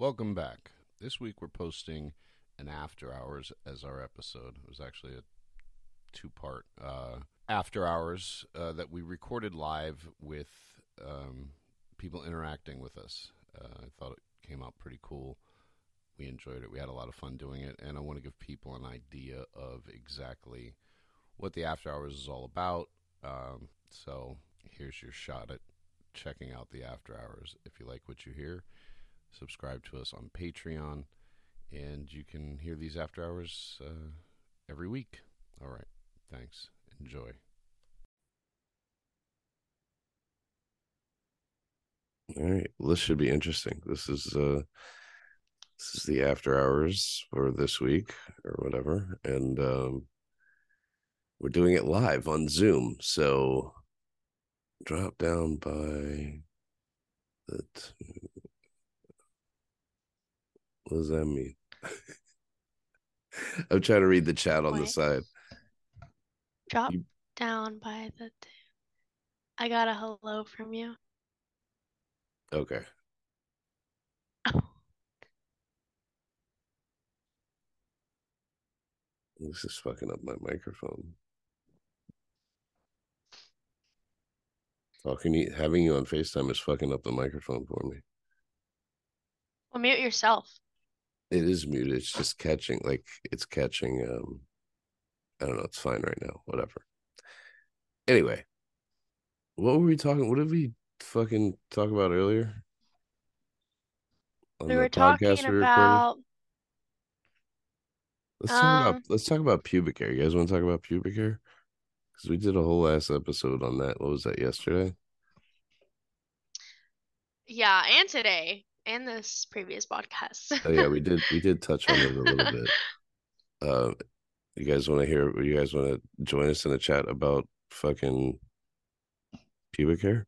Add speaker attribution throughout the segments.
Speaker 1: Welcome back. This week we're posting an after hours as our episode. It was actually a two part uh, after hours uh, that we recorded live with um, people interacting with us. Uh, I thought it came out pretty cool. We enjoyed it. We had a lot of fun doing it, and I want to give people an idea of exactly what the after hours is all about. Um, so here's your shot at checking out the after hours. If you like what you hear, subscribe to us on Patreon, and you can hear these after hours uh, every week. All right. Thanks. Enjoy.
Speaker 2: All right. Well, this should be interesting. This is uh this is the after hours for this week or whatever. And um we're doing it live on Zoom. So drop down by the what does that mean? I'm trying to read the chat on the side.
Speaker 3: Drop
Speaker 2: You-
Speaker 3: down by the. T- I got a hello from you.
Speaker 2: Okay. This is fucking up my microphone. Talking you having you on FaceTime is fucking up the microphone for me.
Speaker 3: Well, mute yourself.
Speaker 2: It is muted. It's just catching like it's catching um I don't know, it's fine right now. Whatever. Anyway. What were we talking what did we fucking talk about earlier? On
Speaker 3: We were talking
Speaker 2: we
Speaker 3: about.
Speaker 2: Let's talk about
Speaker 3: Um,
Speaker 2: let's talk about pubic hair. You guys want to talk about pubic hair? Because we did a whole last episode on that. What was that yesterday?
Speaker 3: Yeah, and today, and this previous podcast.
Speaker 2: Oh yeah, we did we did touch on it a little bit. Uh, you guys want to hear? You guys want to join us in a chat about fucking pubic hair?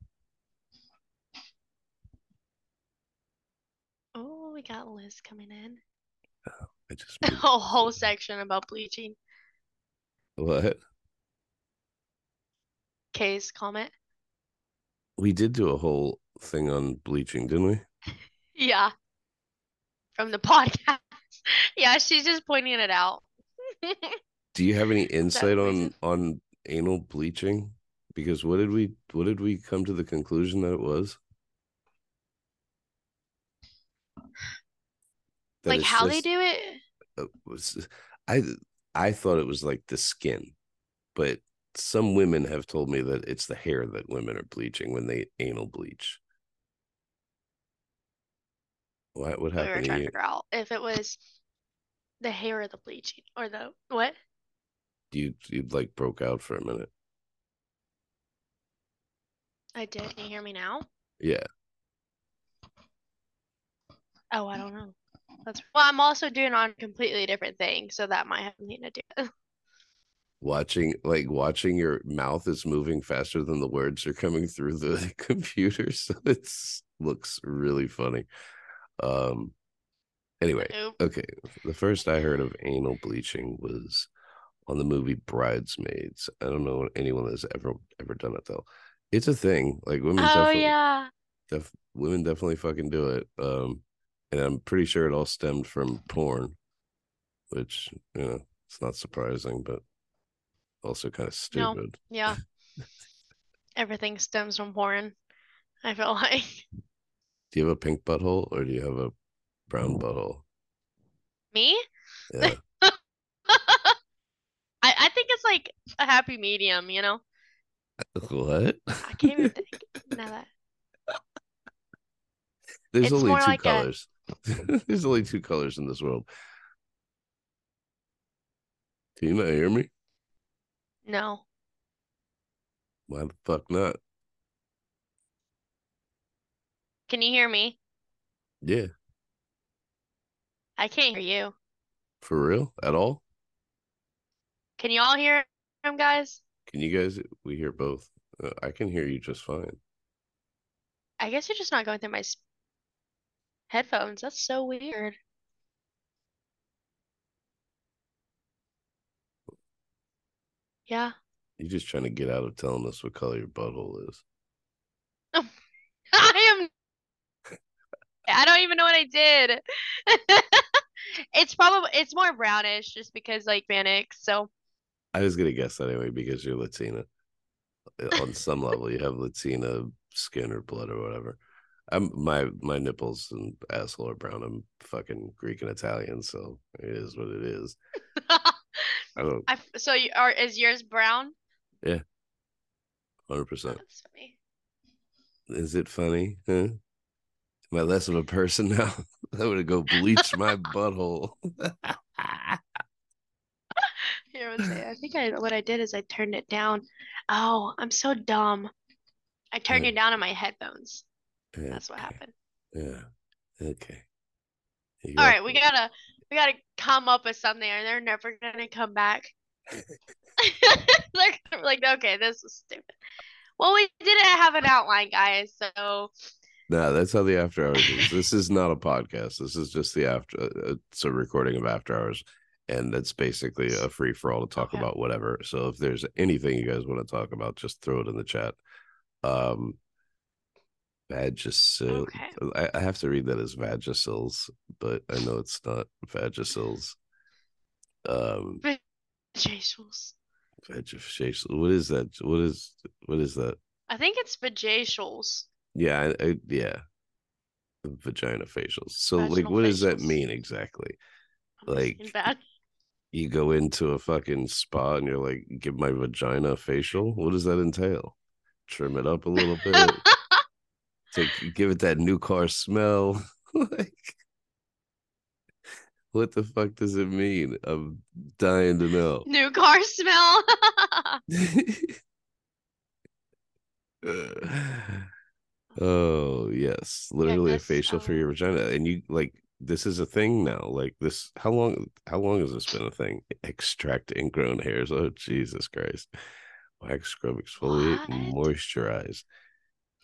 Speaker 3: Oh, we got Liz coming in.
Speaker 2: I just
Speaker 3: A whole section about bleaching.
Speaker 2: what
Speaker 3: Kay's comment.
Speaker 2: we did do a whole thing on bleaching, didn't we?
Speaker 3: Yeah, from the podcast. Yeah, she's just pointing it out.
Speaker 2: Do you have any insight on on anal bleaching? Because what did we what did we come to the conclusion that it was? That
Speaker 3: Like how they do it.
Speaker 2: uh, was I I thought it was like the skin, but some women have told me that it's the hair that women are bleaching when they anal bleach. What what
Speaker 3: We were
Speaker 2: happened to
Speaker 3: trying to figure out if it was the hair or the bleaching or the what?
Speaker 2: You you like broke out for a minute.
Speaker 3: I did. Can you hear me now?
Speaker 2: Yeah.
Speaker 3: Oh, I don't know. That's well, I'm also doing on completely different thing, so that might have something to do.
Speaker 2: Watching like watching your mouth is moving faster than the words are coming through the computer. So it's looks really funny. Um anyway,
Speaker 3: Nope.
Speaker 2: Okay, the first I heard of anal bleaching was on the movie Bridesmaids. I don't know anyone that's ever ever done it though. It's a thing. Like women
Speaker 3: Oh
Speaker 2: definitely,
Speaker 3: yeah.
Speaker 2: def, women definitely fucking do it. Um, and I'm pretty sure it all stemmed from porn, which you know it's not surprising, but also kind of stupid.
Speaker 3: Yeah. Everything stems from porn. I feel like.
Speaker 2: Do you have a pink butthole or do you have a brown butthole?
Speaker 3: Me?
Speaker 2: Yeah,
Speaker 3: I I think it's like a happy medium, you know?
Speaker 2: what?
Speaker 3: I can't even think now that.
Speaker 2: There's
Speaker 3: It's
Speaker 2: only two
Speaker 3: like a-
Speaker 2: colors. There's only two colors in this world. Can you not hear me?
Speaker 3: No.
Speaker 2: Why the fuck not?
Speaker 3: Can you hear me?
Speaker 2: Yeah,
Speaker 3: I can't hear you.
Speaker 2: for real? At all?
Speaker 3: Can you all hear him, guys?
Speaker 2: Can you guys? We hear both. Uh, I can hear you just fine.
Speaker 3: I guess you're just not going through my s- headphones. That's so weird. Yeah.
Speaker 2: You're just trying to get out of telling us what color your butthole is.
Speaker 3: I don't even know what I did. It's probably it's more brownish just because like Hispanic. So
Speaker 2: I was gonna guess anyway because you're Latina. Uh, On some level, you have Latina skin or blood or whatever. I'm my my nipples and asshole are brown. I'm fucking Greek and Italian, so it is what it is. I don't
Speaker 3: I so you are is yours brown?
Speaker 2: Yeah, hundred percent. Is it funny? Huh? Am I less of a person now? I would go bleach my butthole.
Speaker 3: Here. I think I what I did is I turned it down. Oh, I'm so dumb. I turned
Speaker 2: Yeah.
Speaker 3: it down on my headphones.
Speaker 2: Yeah,
Speaker 3: That's what happened.
Speaker 2: Yeah. Okay.
Speaker 3: All right, we gotta we gotta come up with something, or they're never gonna come back. They're gonna be like, okay, this is stupid. Well, we didn't have an outline, guys, so
Speaker 2: No, that's how the after hours is. This is not a podcast. This is just the after. uh, It's a recording of after hours, and it's basically a free for all to talk
Speaker 3: Okay.
Speaker 2: about whatever. So if there's anything you guys want to talk about, just throw it in the chat. Um, Vagisil.
Speaker 3: Okay.
Speaker 2: I, I have to read that as Vagisil's, but I know it's not Vagisil's. Um,
Speaker 3: vajacials.
Speaker 2: Vagisil. What is that? What is what is that?
Speaker 3: I think it's vajacials.
Speaker 2: Yeah, I, I, yeah. Vagina facials. So, like,
Speaker 3: Vaginal
Speaker 2: what does that mean exactly?
Speaker 3: I'm
Speaker 2: Like- You go into a fucking spa and you're like, give my vagina a facial. What does that entail? Trim it up a little bit, take, give it that new car smell. like, what the fuck does it mean? I'm dying to know.
Speaker 3: New car smell.
Speaker 2: oh yes, literally a
Speaker 3: this,
Speaker 2: facial for
Speaker 3: um,
Speaker 2: your vagina, and you like this is a thing now. Like this, how long? How long has this been a thing? Extract ingrown hairs. Oh Jesus Christ! Wax scrub, exfoliate, and moisturize.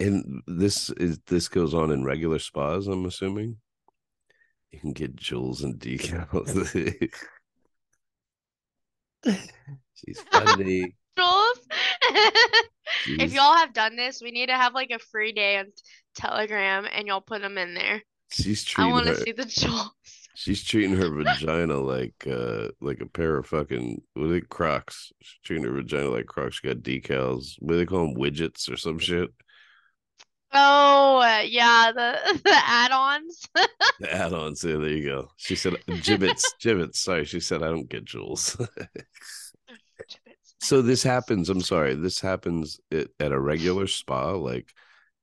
Speaker 2: And this is this goes on in regular spas. I'm assuming you can get jewels and decals. She's funny.
Speaker 3: Jules. If y'all have done this, we need to have like a free day on Telegram and y'all put them in there.
Speaker 2: she's treating I
Speaker 3: want
Speaker 2: her.
Speaker 3: to see the Jules.
Speaker 2: She's treating her vagina like uh like a pair of fucking what are they Crocs. She's treating her vagina like Crocs. She got decals. What do they call them? Widgets or some shit.
Speaker 3: Oh, uh, yeah, the the add-ons.
Speaker 2: The add-ons. Yeah, there you go. She said Jibbitz, Jibbitz. Sorry, she said I don't get jewels. so this happens. I'm sorry. This happens at, at a regular spa. Like,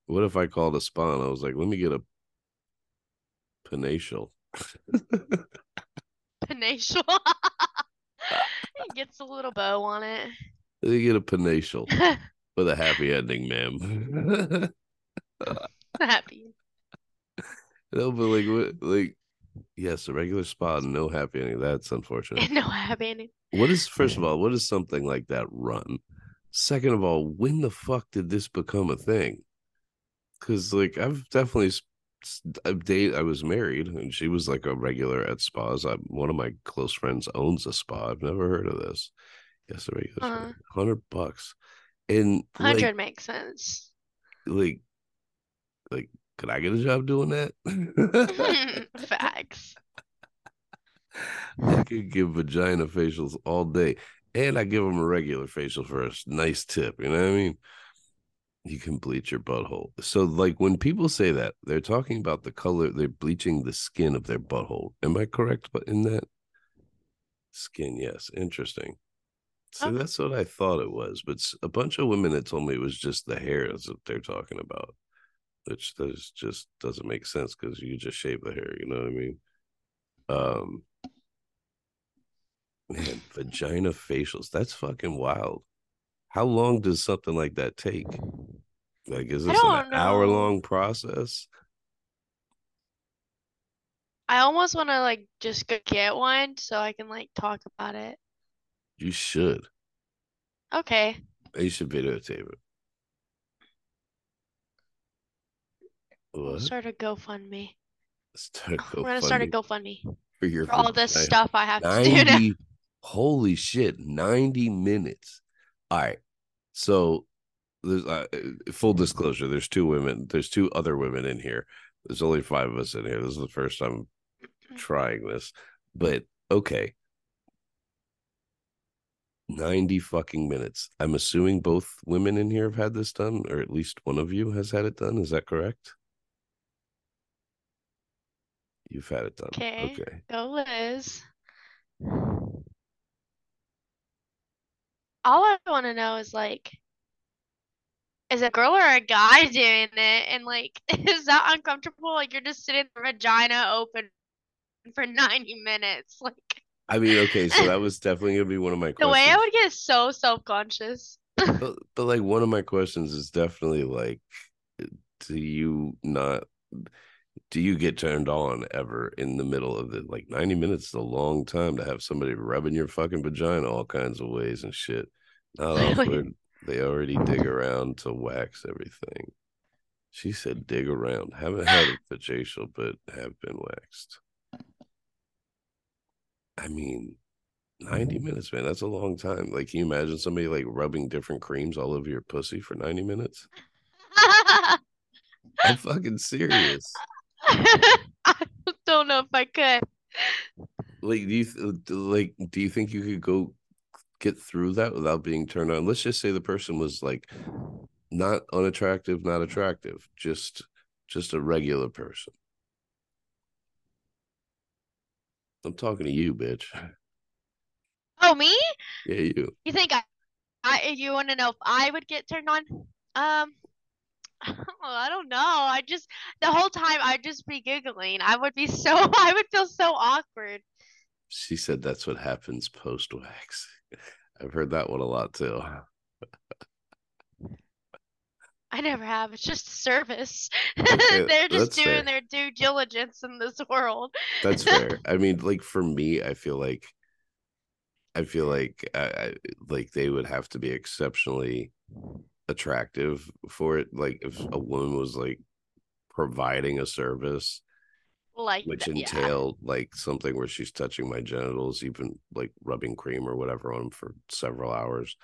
Speaker 2: what if I called a spa and I was like, let me get a penatial.
Speaker 3: Penatial. It gets a little bow on it.
Speaker 2: Me get a penatial with a happy ending, ma'am.
Speaker 3: Happy.
Speaker 2: No, but like what like yes, a regular spa, no happy ending. That's unfortunate.
Speaker 3: No happy ending.
Speaker 2: What is first of all, what is something like that run? Second of all, when the fuck did this become a thing? Because like I've definitely s- s- I've date I was married and she was like a regular at spas. I, one of my close friends owns a spa. I've never heard of this. Yes, a regular
Speaker 3: Uh-huh.
Speaker 2: hundred bucks. And like,
Speaker 3: 100 makes sense.
Speaker 2: like like could I get a job doing that?
Speaker 3: Facts.
Speaker 2: I could give vagina facials all day, and I give them a regular facial s- nice tip. You know what I mean? You can bleach your butthole. So, like when people say that, they're talking about the color. They're bleaching the skin of their butthole. Am I correct? But in that skin, yes, interesting. So
Speaker 3: Okay.
Speaker 2: that's what I thought it was. But a bunch of women had told me it was just the hairs that they're talking about, which does just doesn't make sense because you just shave the hair. You know what I mean? Um, man, vagina facials. That's fucking wild. How long does something like that take? Like, is this an hour long process?
Speaker 3: I almost want to like just go get one so I can like talk about it.
Speaker 2: You should.
Speaker 3: Okay.
Speaker 2: You should videotape it. What?
Speaker 3: start a GoFundMe.
Speaker 2: Start
Speaker 3: We're gonna start a
Speaker 2: GoFundMe
Speaker 3: GoFundMe
Speaker 2: for your
Speaker 3: for all this stuff I have to do now.
Speaker 2: 90 holy shit 90 minutes all right so there's uh, full disclosure there's two women there's two other women in here There's only five of us in here. This is the first time trying this, but okay. 90 fucking minutes. I'm assuming both women in here have had this done, or at least one of you has had it done. Is that correct? You've had it done.
Speaker 3: Okay.
Speaker 2: Okay.
Speaker 3: Go Liz. All I want to know is like, is a girl or a guy doing it? And like, is that uncomfortable? Like you're just sitting the vagina open for 90 minutes. Like
Speaker 2: I mean, okay, so that was definitely gonna be one of my Questions.
Speaker 3: the way I would get so self-conscious.
Speaker 2: but, but like one of my questions is definitely like do you not do you get turned on ever in the middle of it like 90 minutes is a long time to have somebody rubbing your fucking vagina all kinds of ways and shit not awkward they already dig around to wax everything. She said dig around. Haven't had a facial but have been waxed. I mean 90 minutes man that's a long time. Like can you imagine somebody like rubbing different creams all over your pussy for 90 minutes? I'm fucking serious.
Speaker 3: I don't know if I could.
Speaker 2: like do you th- like do you think you could go get through that without being turned on let's just say the person was like not unattractive not attractive just just a regular person i'm talking to you bitch
Speaker 3: Oh, me?
Speaker 2: yeah you
Speaker 3: You think I, I you want to know if I would get turned on? Um, I don't know. I just the whole time I'd just be giggling. I would be so I would feel so awkward.
Speaker 2: she said that's what happens post wax i've heard that one a lot too
Speaker 3: I never have. It's just a service.
Speaker 2: Okay,
Speaker 3: They're just
Speaker 2: that's fair.
Speaker 3: doing their due diligence in this world.
Speaker 2: That's fair. I mean, like for me, I feel like I feel like I, I like they would have to be exceptionally attractive for it. Like if a woman was like providing a service,
Speaker 3: Like
Speaker 2: which
Speaker 3: that, yeah.
Speaker 2: entailed like something where she's touching my genitals, even like rubbing cream or whatever on them for several hours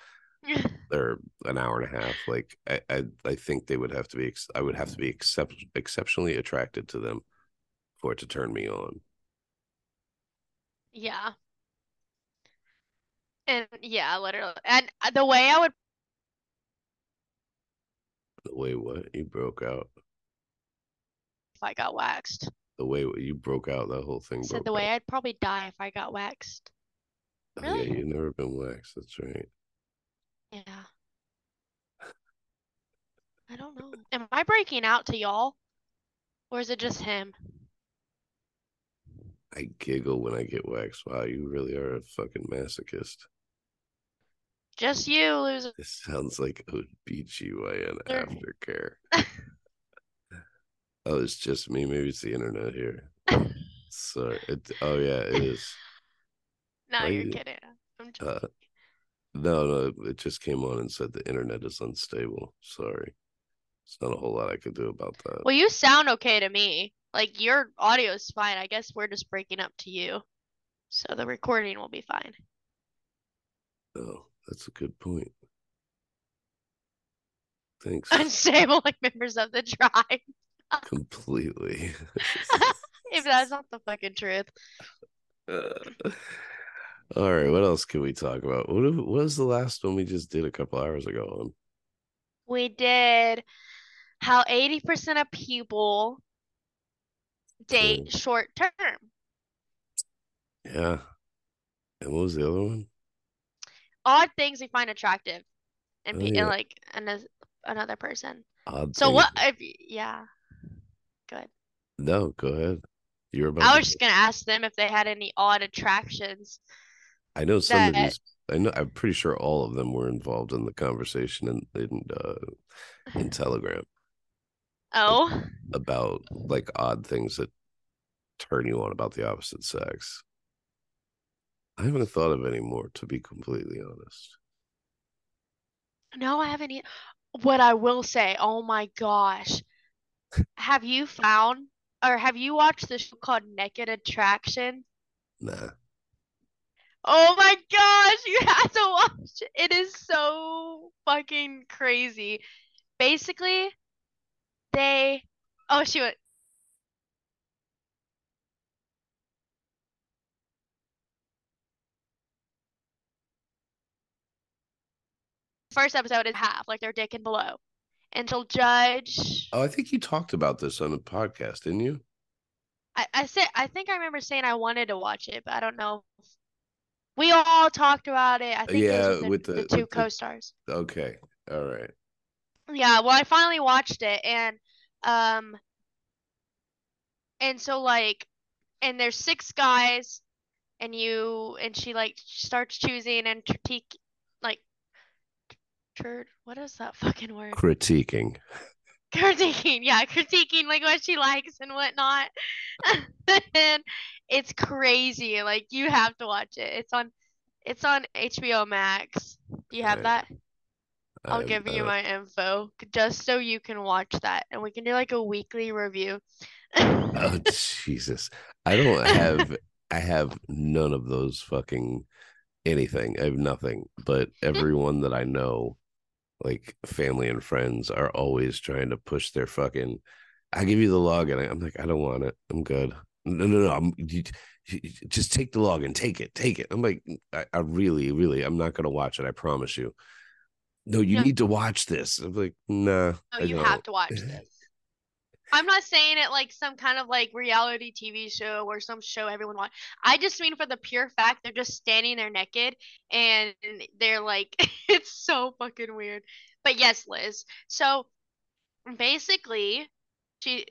Speaker 2: or an hour and a half. Like I, I, I think they would have to be. ex- I would have to be except exceptionally attracted to them for it to turn me on.
Speaker 3: Yeah. And yeah, literally. And uh, the way I would
Speaker 2: The way what you broke out.
Speaker 3: if I got waxed.
Speaker 2: The way you broke out, that whole thing
Speaker 3: Said the way
Speaker 2: out.
Speaker 3: I'd probably die if I got waxed.
Speaker 2: Oh, yeah,
Speaker 3: Really?
Speaker 2: you've never been waxed. That's right.
Speaker 3: Yeah. I don't know. Am I breaking out to y'all? Or is it just him?
Speaker 2: I giggle when I get waxed. Wow, you really are a fucking masochist.
Speaker 3: Just you, loser.
Speaker 2: This sounds like
Speaker 3: Sure.
Speaker 2: aftercare. oh, it's just me. Maybe it's the internet here. Sorry. it, oh yeah, it is.
Speaker 3: No,
Speaker 2: Why
Speaker 3: you're
Speaker 2: you-
Speaker 3: kidding. I'm just
Speaker 2: Uh, no, no, it just came on and said the internet is unstable. Sorry. It's not a whole lot I could do about that.
Speaker 3: Well, you sound okay to me. Like your audio is fine. I guess we're just breaking up to you. So the recording will be fine.
Speaker 2: Oh, that's a good point. Thanks.
Speaker 3: Unstable like members of the tribe.
Speaker 2: Completely.
Speaker 3: If that's not the fucking truth.
Speaker 2: Uh, all right, what else can we talk about? What, what was the last one we just did a couple hours ago on?
Speaker 3: We did how 80% of people date short term.
Speaker 2: Yeah. And what was the other one?
Speaker 3: Odd things we find attractive and
Speaker 2: Oh, yeah.
Speaker 3: and like another another person.
Speaker 2: Odd
Speaker 3: So
Speaker 2: things.
Speaker 3: what if yeah.
Speaker 2: No, go ahead. You're about
Speaker 3: I was just gonna ask them if they had any odd attractions.
Speaker 2: I know some of these I know I'm pretty sure all of them were involved in the conversation in in uh in Telegram
Speaker 3: Oh,
Speaker 2: about like odd things that turn you on about the opposite sex. I haven't thought of any more to be completely honest.
Speaker 3: no, I haven't. What I will say, oh my gosh, have you found or have you watched this show called Naked Attraction?
Speaker 2: Nah.
Speaker 3: Oh my gosh, you have to watch it. It is so fucking crazy. Basically, they oh shoot. First episode is half, like they're dick and below. And she'll judge.
Speaker 2: Oh, I think you talked about this on the podcast, didn't you?
Speaker 3: I, I said I think I remember saying I wanted to watch it, but I don't know. We all talked about it. I think it
Speaker 2: Yeah,
Speaker 3: was with, the,
Speaker 2: the-
Speaker 3: the two
Speaker 2: with
Speaker 3: co-stars.
Speaker 2: Okay. All right.
Speaker 3: Yeah, well, I finally watched it, and um, and so like, and there's six guys, and you and she like starts choosing and critique, like, tur what is that fucking word?
Speaker 2: Critiquing.
Speaker 3: critiquing yeah critiquing like what she likes and whatnot and it's crazy like you have to watch it it's on it's on hbo max do you have
Speaker 2: Alright.
Speaker 3: that i'll
Speaker 2: I-
Speaker 3: give
Speaker 2: I
Speaker 3: you
Speaker 2: uh
Speaker 3: my info just so you can watch that and we can do like a weekly review
Speaker 2: Oh Jesus. I don't have I have none of those fucking anything. I have nothing. But everyone that I know, like family and friends, are always trying to push their fucking I give you the login. I'm like, I don't want it. I'm good. No, no, no. I'm you, just take the login. Take it. Take it. I'm like, I, I really, really, I'm not gonna watch it. I promise you. No, you
Speaker 3: Yeah.
Speaker 2: need to watch this. I'm like, nah.
Speaker 3: No, you have to watch this. I'm not saying it like some kind of like reality TV show or some show everyone watch. I just mean for the pure fact they're just standing there naked and they're like it's so fucking weird. But yes, Liz. So basically, she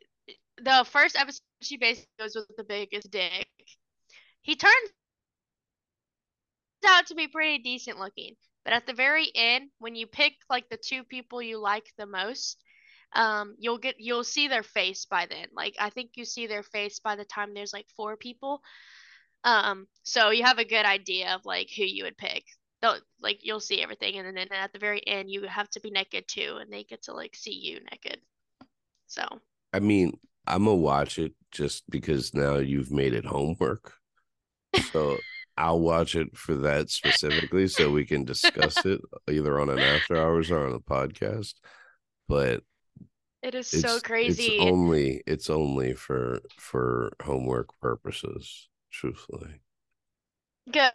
Speaker 3: the first episode she basically goes with the biggest dick. He turns out to be pretty decent looking. But at the very end, when you pick like the two people you like the most, um, you'll get you'll see their face by then. Like I think you see their face by the time there's like four people. Um, so you have a good idea of like who you would pick. Though, like you'll see everything, and then at the very end, you have to be naked too, and they get to like see you naked. So
Speaker 2: I mean, I'm gonna watch it just because now you've made it homework. So I'll watch it for that specifically, so we can discuss it either on an after hours or on a podcast. But
Speaker 3: it is
Speaker 2: it's
Speaker 3: so crazy.
Speaker 2: It's only it's only for for homework purposes. Truthfully,
Speaker 3: Good.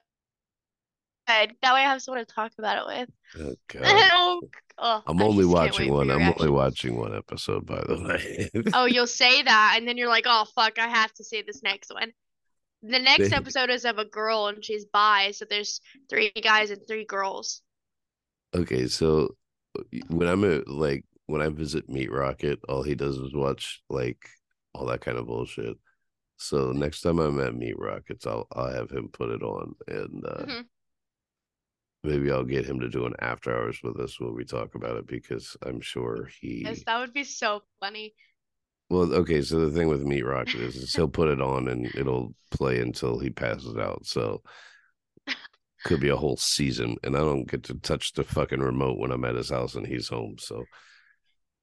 Speaker 3: Good. That way I have someone to talk about it with.
Speaker 2: oh,
Speaker 3: Oh,
Speaker 2: I'm
Speaker 3: I
Speaker 2: only watching one. I'm only watching one episode, by the way.
Speaker 3: Oh, you'll say that, and then you're like, oh, fuck, I have to see this next one. The next
Speaker 2: They-
Speaker 3: episode is of a girl, and she's bi, so there's three guys and three girls.
Speaker 2: Okay, so uh, when I'm at like when I visit Meat Rocket, all he does is watch like all that kind of bullshit. So next time I'm at Meat Rockets, I'll I'll have him put it on, and uh,
Speaker 3: Mhm.
Speaker 2: maybe I'll get him to do an after hours with us when we talk about it because I'm sure he.
Speaker 3: Yes, that would be so funny.
Speaker 2: Well, okay, so the thing with Meat Rocket is, is he'll put it on and it'll play until he passes out. So could be a whole season, and I don't get to touch the fucking remote when I'm at his house and he's home. So.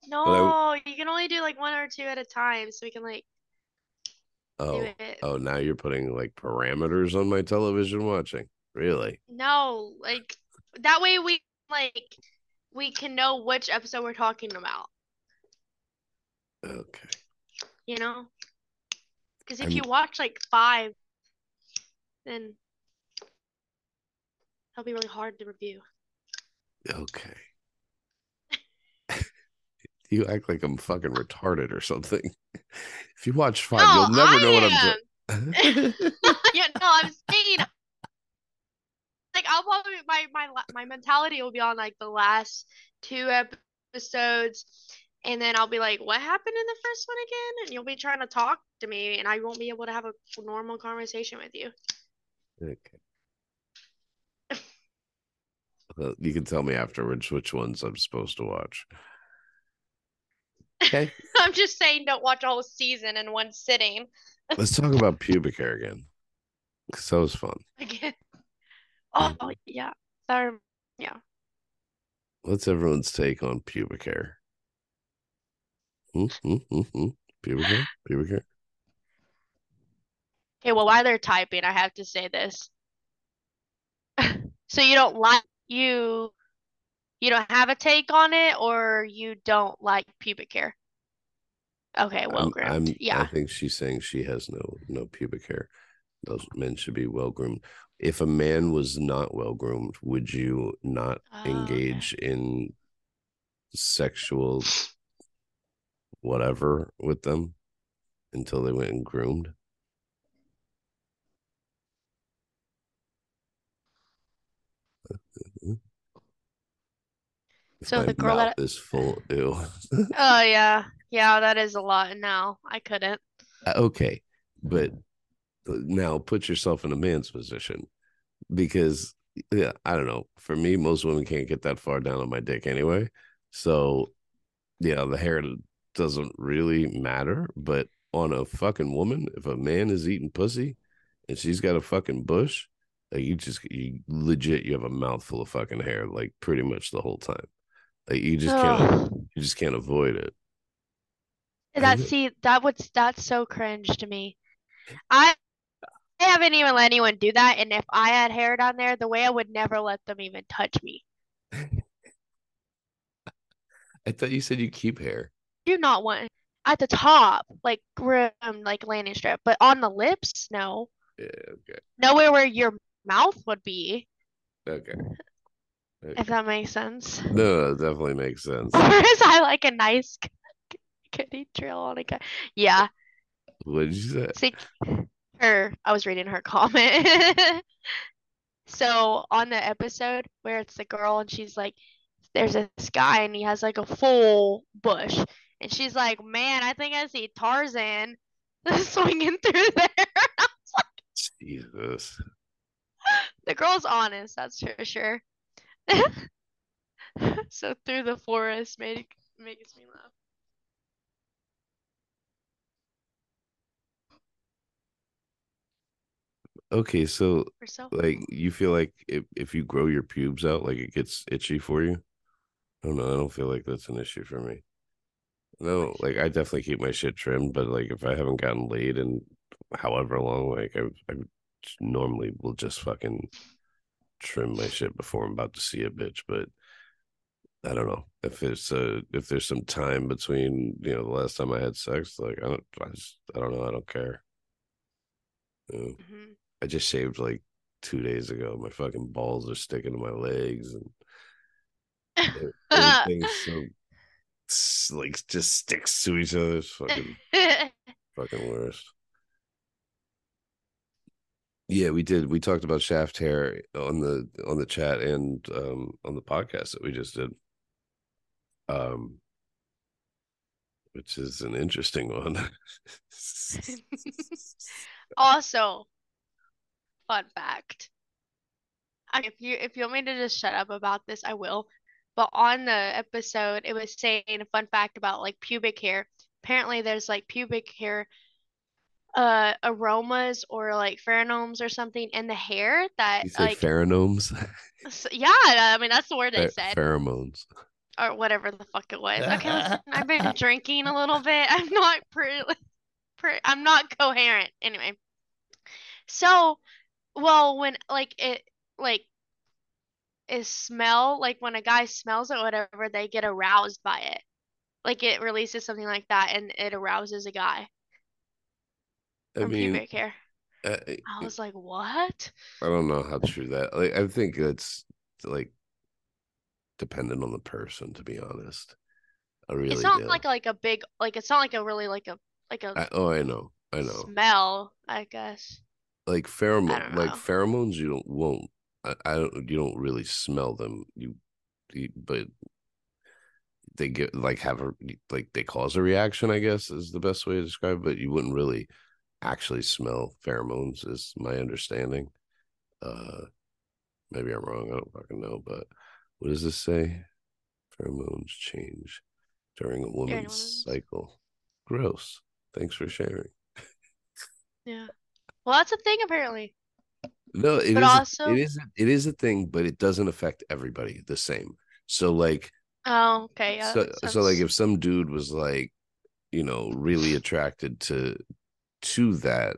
Speaker 3: No, you can only do like one or two at a time, so we can like
Speaker 2: Oh, oh, now you're putting like parameters on my television watching. Really?
Speaker 3: No, like that way we like we can know which episode we're talking about,
Speaker 2: Okay.
Speaker 3: you know? Because if
Speaker 2: I'm-
Speaker 3: you watch like five, then that'll be really hard to review.
Speaker 2: Okay. You act like I'm fucking retarded or something. If you watch five,
Speaker 3: No,
Speaker 2: you'll never
Speaker 3: I
Speaker 2: know what. I'm doing.
Speaker 3: yeah, no, I'm saying like I'll probably my my my mentality will be on like the last two episodes, and then I'll be like, what happened in the first one again? And you'll be trying to talk to me, and I won't be able to have a normal conversation with you.
Speaker 2: okay. Uh, you can tell me afterwards which ones I'm supposed to watch. Okay.
Speaker 3: I'm just saying, don't watch a whole season in one sitting.
Speaker 2: Let's talk about pubic hair again. Because that was fun.
Speaker 3: Again. Oh yeah, Sorry. yeah.
Speaker 2: What's everyone's take on pubic hair? Hmm, hmm, hmm. Pubic hair? Pubic hair?
Speaker 3: Okay, well, while they're typing, I have to say this. So you don't like you you don't have a take on it or you don't like pubic hair? Okay, well groomed.
Speaker 2: I'm- I think she's saying she has no no pubic hair. Those men should be well groomed. if a man was not well groomed, would you not
Speaker 3: Oh, okay.
Speaker 2: engage in sexual whatever with them until they went and groomed?
Speaker 3: So
Speaker 2: my
Speaker 3: the girl that-
Speaker 2: is full. Ew.
Speaker 3: Oh yeah. Yeah, that is a lot now. I couldn't.
Speaker 2: Uh, okay, but now put yourself in a man's position because yeah, I don't know. For me, most women can't get that far down on my dick anyway. So yeah, the hair doesn't really matter. But on a fucking woman, if a man is eating pussy and she's got a fucking bush, like you just you legit you have a mouthful of fucking hair like pretty much the whole time. Like you just can't you just can't avoid it.
Speaker 3: That see that would that's so cringe to me. I I haven't even let anyone do that, and if I had hair down there, the way I would never let them even touch me.
Speaker 2: I thought you said you keep hair.
Speaker 3: Do not want at the top, like grim, like landing strip, but on the lips, no.
Speaker 2: Yeah, okay.
Speaker 3: Nowhere where your mouth would be,
Speaker 2: Okay.
Speaker 3: If that makes sense.
Speaker 2: No, no, it definitely makes sense.
Speaker 3: Or is I like a nice kitty trail on a guy? Yeah.
Speaker 2: What did you say?
Speaker 3: See, her, I was reading her comment. So on the episode where it's the girl and she's like, there's this guy and he has like a full bush. And she's like, man, I think I see Tarzan swinging through there.
Speaker 2: Jesus.
Speaker 3: The girl's honest, that's for sure. So through the forest made makes me laugh.
Speaker 2: Okay, so like you feel like if if you grow your pubes out, like it gets itchy for you? I don't know. I don't feel like that's an issue for me. No, like I definitely keep my shit trimmed, but like if I haven't gotten laid in however long, like I I normally will just fucking trim my shit before I'm about to see a bitch. But I don't know if it's uh if there's some time between you know the last time I had sex, like I don't I just I don't know. I don't care. You know?
Speaker 3: Mhm.
Speaker 2: I just shaved like two days ago. My fucking balls are sticking to my legs and everything's so like just sticks to each other. It's fucking fucking worst. Yeah, we did. We talked about shaft hair on the on the chat and um on the podcast that we just did. Um which is an interesting one.
Speaker 3: Also, fun fact. If you if you want me to just shut up about this, I will. But on the episode, it was saying a fun fact about like pubic hair. Apparently, there's like pubic hair uh aromas or like pheromones or something in the hair that like
Speaker 2: pheromones?
Speaker 3: yeah, I mean that's the word they said
Speaker 2: Pheromones.
Speaker 3: or whatever the fuck it was. Okay, listen, I've been drinking a little bit. I'm not pre, pre I'm not coherent. Anyway. So, well, when like it like is smell, like when a guy smells it, whatever, they get aroused by it. Like it releases something like that and it arouses a guy
Speaker 2: I
Speaker 3: from
Speaker 2: mean,
Speaker 3: pubic hair.
Speaker 2: uh,
Speaker 3: I was like, what?
Speaker 2: I don't know how true that. Like, I think it's like dependent on the person, to be honest. I really
Speaker 3: It's not
Speaker 2: do.
Speaker 3: like like a big like it's not like a really like a like a
Speaker 2: I, oh, I know, I know.
Speaker 3: smell, I guess.
Speaker 2: Like pheromone, like pheromones, you don't won't. I, I don't. You don't really smell them. You, you but they get like have a like they cause a reaction. I guess is the best way to describe. it, But you wouldn't really actually smell pheromones, is my understanding. Uh, maybe I'm wrong. I don't fucking know. But what does this say? Pheromones change during a woman's
Speaker 3: women's-
Speaker 2: cycle. Gross. Thanks for sharing.
Speaker 3: Yeah. Well, that's a thing apparently.
Speaker 2: No, it is.
Speaker 3: Also-
Speaker 2: it is. a- It is a thing, but it doesn't affect everybody the same. So, like,
Speaker 3: Oh, okay. Yeah,
Speaker 2: so
Speaker 3: makes
Speaker 2: so like if some dude was like, you know, really attracted to to that,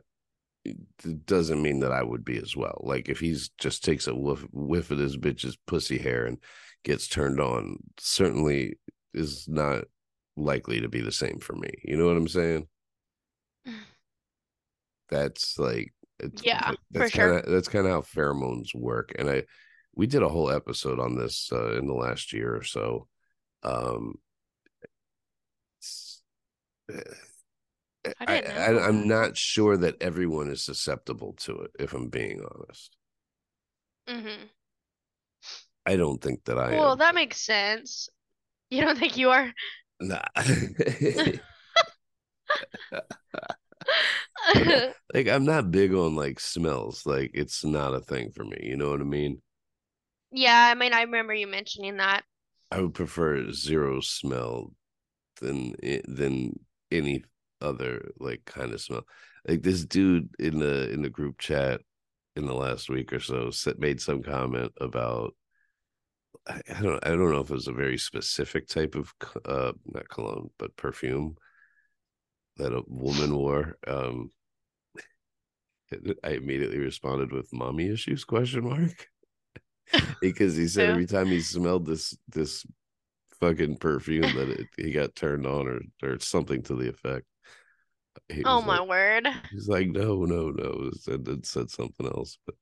Speaker 2: it doesn't mean that I would be as well. Like if he's just takes a whiff whiff of this bitch's pussy hair and gets turned on, certainly is not likely to be the same for me. You know what I'm saying? That's like It's,
Speaker 3: Yeah,
Speaker 2: that-
Speaker 3: for
Speaker 2: that's
Speaker 3: sure.
Speaker 2: kind of that's kind of how pheromones work. And I we did a whole episode on this uh, in the last year or so. Um,
Speaker 3: I
Speaker 2: I,
Speaker 3: didn't
Speaker 2: I,
Speaker 3: know
Speaker 2: I'm not sure that everyone is susceptible to it. If I'm being honest,
Speaker 3: hmm
Speaker 2: I don't think that I
Speaker 3: Well,
Speaker 2: am.
Speaker 3: that makes sense. You don't think you are?
Speaker 2: Nah. like I'm not big on like smells. Like it's not a thing for me. You know what I mean?
Speaker 3: Yeah, I mean, I remember you mentioning that.
Speaker 2: I would prefer zero smell than than any other like kind of smell. Like this dude in the in the group chat in the last week or so said, made some comment about I, I don't I don't know if it was a very specific type of uh not cologne but perfume that a woman wore. Um I immediately responded with mommy issues question mark because he said
Speaker 3: Yeah.
Speaker 2: every time he smelled this this fucking perfume that it, he got turned on or or something to the effect.
Speaker 3: Oh my
Speaker 2: like,
Speaker 3: word.
Speaker 2: he's like no no no and then said something else but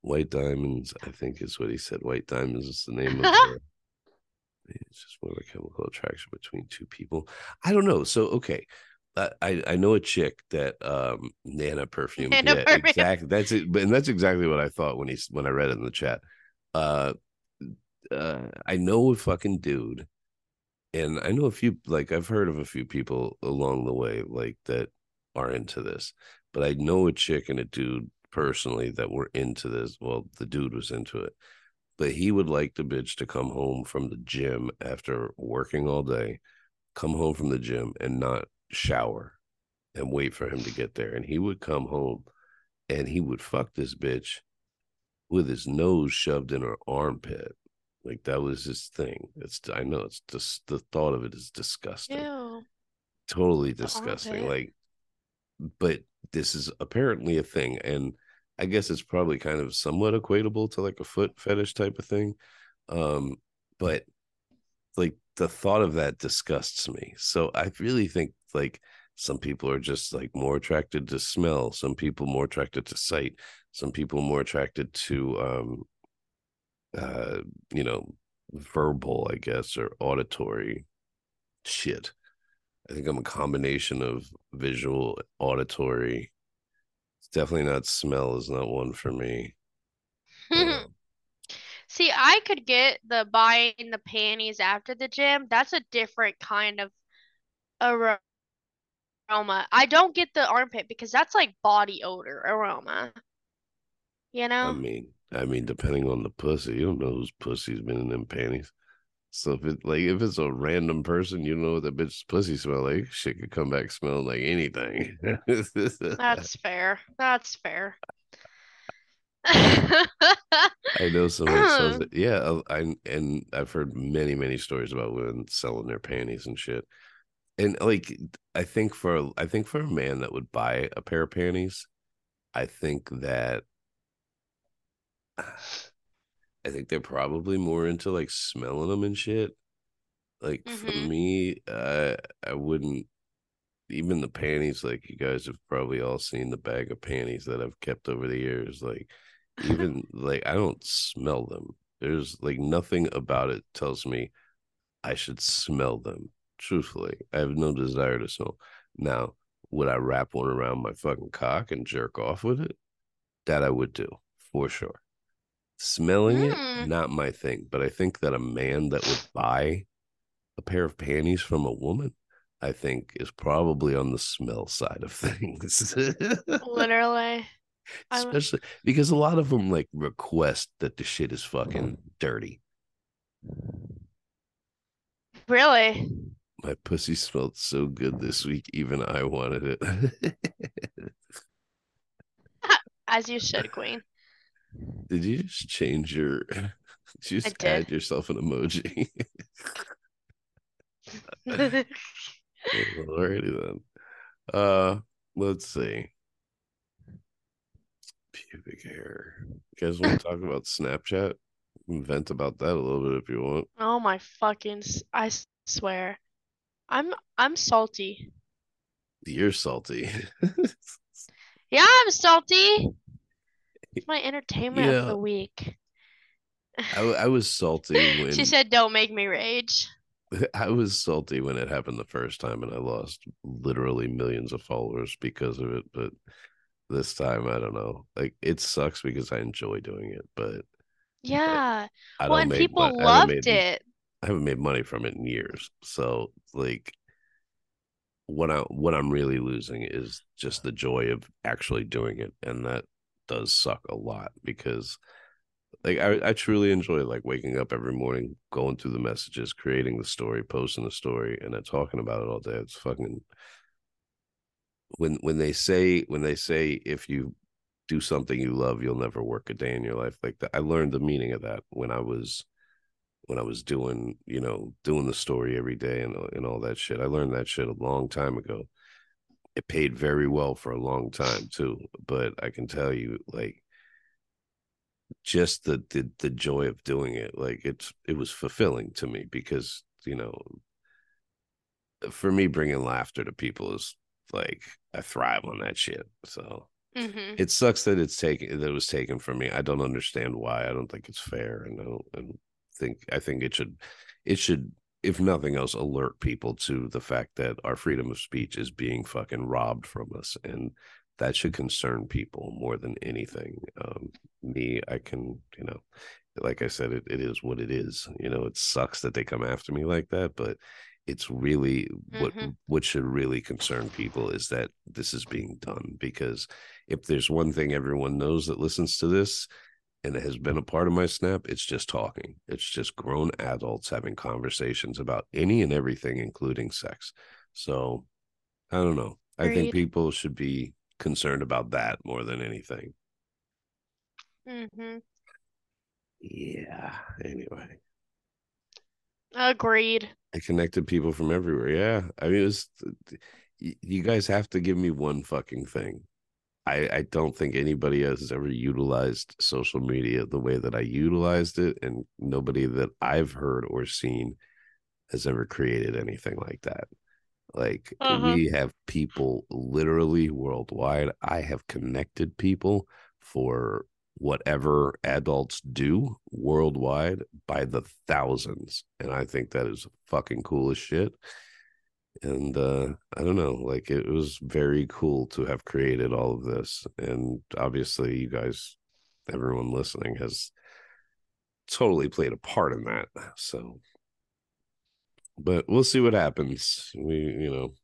Speaker 2: white diamonds I think is what he said white diamonds is the name of the, it's just more of a chemical attraction between two people. I don't know so okay. I, I know a chick that um Nana perfume.
Speaker 3: Nana
Speaker 2: yeah,
Speaker 3: perfume.
Speaker 2: exactly. That's it. But and that's exactly what I thought when he when I read it in the chat. Uh, uh, I know a fucking dude, and I know a few. Like I've heard of a few people along the way, like that are into this. But I know a chick and a dude personally that were into this. Well, the dude was into it, but he would like the bitch to come home from the gym after working all day, come home from the gym and not shower and wait for him to get there. And he would come home and he would fuck this bitch with his nose shoved in her armpit. Like that was his thing. It's I know it's just the thought of it is disgusting.
Speaker 3: Ew.
Speaker 2: Totally disgusting. Like but this is apparently a thing and I guess it's probably kind of somewhat equatable to like a foot fetish type of thing. Um but like the thought of that disgusts me. So I really think like some people are just like more attracted to smell, some people more attracted to sight, some people more attracted to um uh you know verbal, I guess, or auditory shit. I think I'm a combination of visual, auditory. It's definitely not smell is not one for me.
Speaker 3: See, I could get the buying the panties after the gym. That's a different kind of aroma. I don't get the armpit because that's like body odor aroma. You know?
Speaker 2: I mean, I mean, depending on the pussy, you don't know whose pussy's been in them panties. So if it like if it's a random person, you know what that bitch's pussy smell like. Shit could come back smelling like anything.
Speaker 3: That's fair. That's fair.
Speaker 2: I know someone sells it. Yeah, uh, I and I've heard many many stories about women selling their panties and shit. And like, I think for I think for a man that would buy a pair of panties, I think that I think they're probably more into like smelling them and shit. Like for
Speaker 3: Mhm.
Speaker 2: me, I I wouldn't even the panties. Like you guys have probably all seen the bag of panties that I've kept over the years. Like even like I don't smell them. There's like nothing about it tells me I should smell them. Truthfully, I have no desire to smell. Now, would I wrap one around my fucking cock and jerk off with it? That I would do for sure. Smelling
Speaker 3: Hmm.
Speaker 2: it, not my thing. But I think that a man that would buy a pair of panties from a woman, I think, is probably on the smell side of things.
Speaker 3: Literally.
Speaker 2: Especially because a lot of them like request that the shit is fucking dirty.
Speaker 3: Really?
Speaker 2: My pussy smelled so good this week, even I wanted it.
Speaker 3: As you should, Queen.
Speaker 2: Did you just change your? Did you just add
Speaker 3: did.
Speaker 2: yourself an emoji? Alrighty then. Uh, let's see. Pubic hair. You guys want to talk about Snapchat? Vent about that a little bit if you want.
Speaker 3: Oh my fucking s- I s- swear. I'm I'm salty.
Speaker 2: You're salty.
Speaker 3: Yeah, I'm salty. It's my entertainment of the week.
Speaker 2: I, I was salty when
Speaker 3: She said, "Don't make me rage."
Speaker 2: I was salty when it happened the first time, and I lost literally millions of followers because of it. But this time, I don't know. Like it sucks because I enjoy doing it, but
Speaker 3: Yeah.
Speaker 2: I
Speaker 3: Well, and people
Speaker 2: mon- I
Speaker 3: loved
Speaker 2: made
Speaker 3: it.
Speaker 2: I haven't made money from it in years. So like what I what I'm really losing is just the joy of actually doing it. And that does suck a lot because like I, I truly enjoy like waking up every morning, going through the messages, creating the story, posting the story, and then talking about it all day. It's fucking when when they say when they say if you do something you love, you'll never work a day in your life. Like I learned the meaning of that when I was when I was doing, you know, doing the story every day and and all that shit. I learned that shit a long time ago. It paid very well for a long time too, but I can tell you, like, just the the, the joy of doing it, like it's it was fulfilling to me because you know, for me, bringing laughter to people is like I thrive on that shit. So
Speaker 3: hmm
Speaker 2: it sucks that it's taken that it was taken from me. I don't understand why. I don't think it's fair, and I don't, I don't think I think it should it should if nothing else alert people to the fact that our freedom of speech is being fucking robbed from us, and that should concern people more than anything. Um, me, I can you know. Like I said, it, it is what it is. You know, it sucks that they come after me like that, but it's really what
Speaker 3: Mhm.
Speaker 2: what should really concern people is that this is being done because if there's one thing everyone knows that listens to this and it has been a part of my snap it's just talking it's just grown adults having conversations about any and everything including sex so i don't know i think people should be concerned about that more than anything
Speaker 3: hmm
Speaker 2: yeah anyway
Speaker 3: Agreed.
Speaker 2: I connected people from everywhere. Yeah. I mean, it's you guys have to give me one fucking thing. I, I don't think anybody has ever utilized social media the way that I utilized it, and nobody that I've heard or seen has ever created anything like that. Like
Speaker 3: Uh-huh.
Speaker 2: we have people literally worldwide. I have connected people for whatever adults do worldwide by the thousands. And I think that is fucking cool as shit. And uh I don't know, like it was very cool to have created all of this. And obviously you guys, everyone listening has totally played a part in that. So but we'll see what happens. We, you know,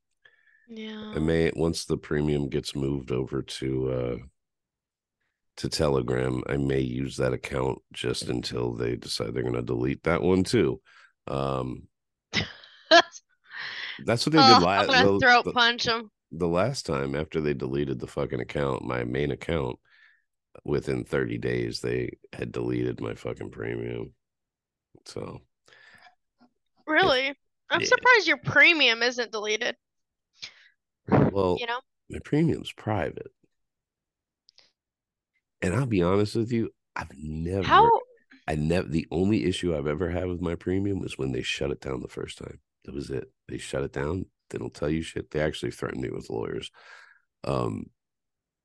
Speaker 3: Yeah.
Speaker 2: I may once the premium gets moved over to uh to Telegram, I may use that account just until they decide they're gonna delete that one too. Um that's what they
Speaker 3: Oh,
Speaker 2: did last
Speaker 3: I'm gonna
Speaker 2: the,
Speaker 3: throat
Speaker 2: the,
Speaker 3: punch him.
Speaker 2: the last time after they deleted the fucking account, my main account, within 30 days they had deleted my fucking premium. So
Speaker 3: Really? I'm surprised your premium isn't deleted.
Speaker 2: well
Speaker 3: You know?
Speaker 2: my premium's private. And I'll be honest with you, I've never
Speaker 3: How?
Speaker 2: I never the only issue I've ever had with my premium was when they shut it down the first time. That was it. They shut it down. They don't tell you shit. They actually threatened me with lawyers. Um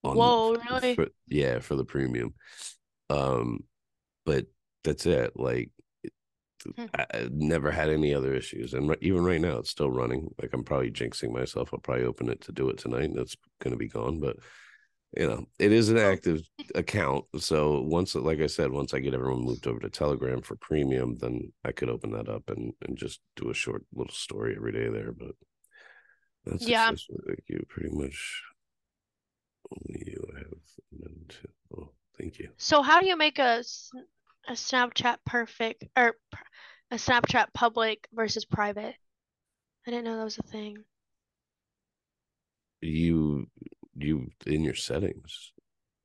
Speaker 2: on-
Speaker 3: Whoa, really?
Speaker 2: for- yeah, for the premium. Um, but that's it. Like
Speaker 3: Hmm.
Speaker 2: I, never had any other issues, and even right now, it's still running. Like I'm probably jinxing myself. I'll probably open it to do it tonight, and it's going to be gone. But you know, it is an oh. active account. So once, like I said, once I get everyone moved over to Telegram for premium, then I could open that up and and just do a short little story every day there. But that's
Speaker 3: Yeah.
Speaker 2: like you pretty much only you have. to- Oh, thank you.
Speaker 3: So how do you make a a Snapchat perfect or a Snapchat public versus private? I didn't know that was a thing.
Speaker 2: you you in your settings.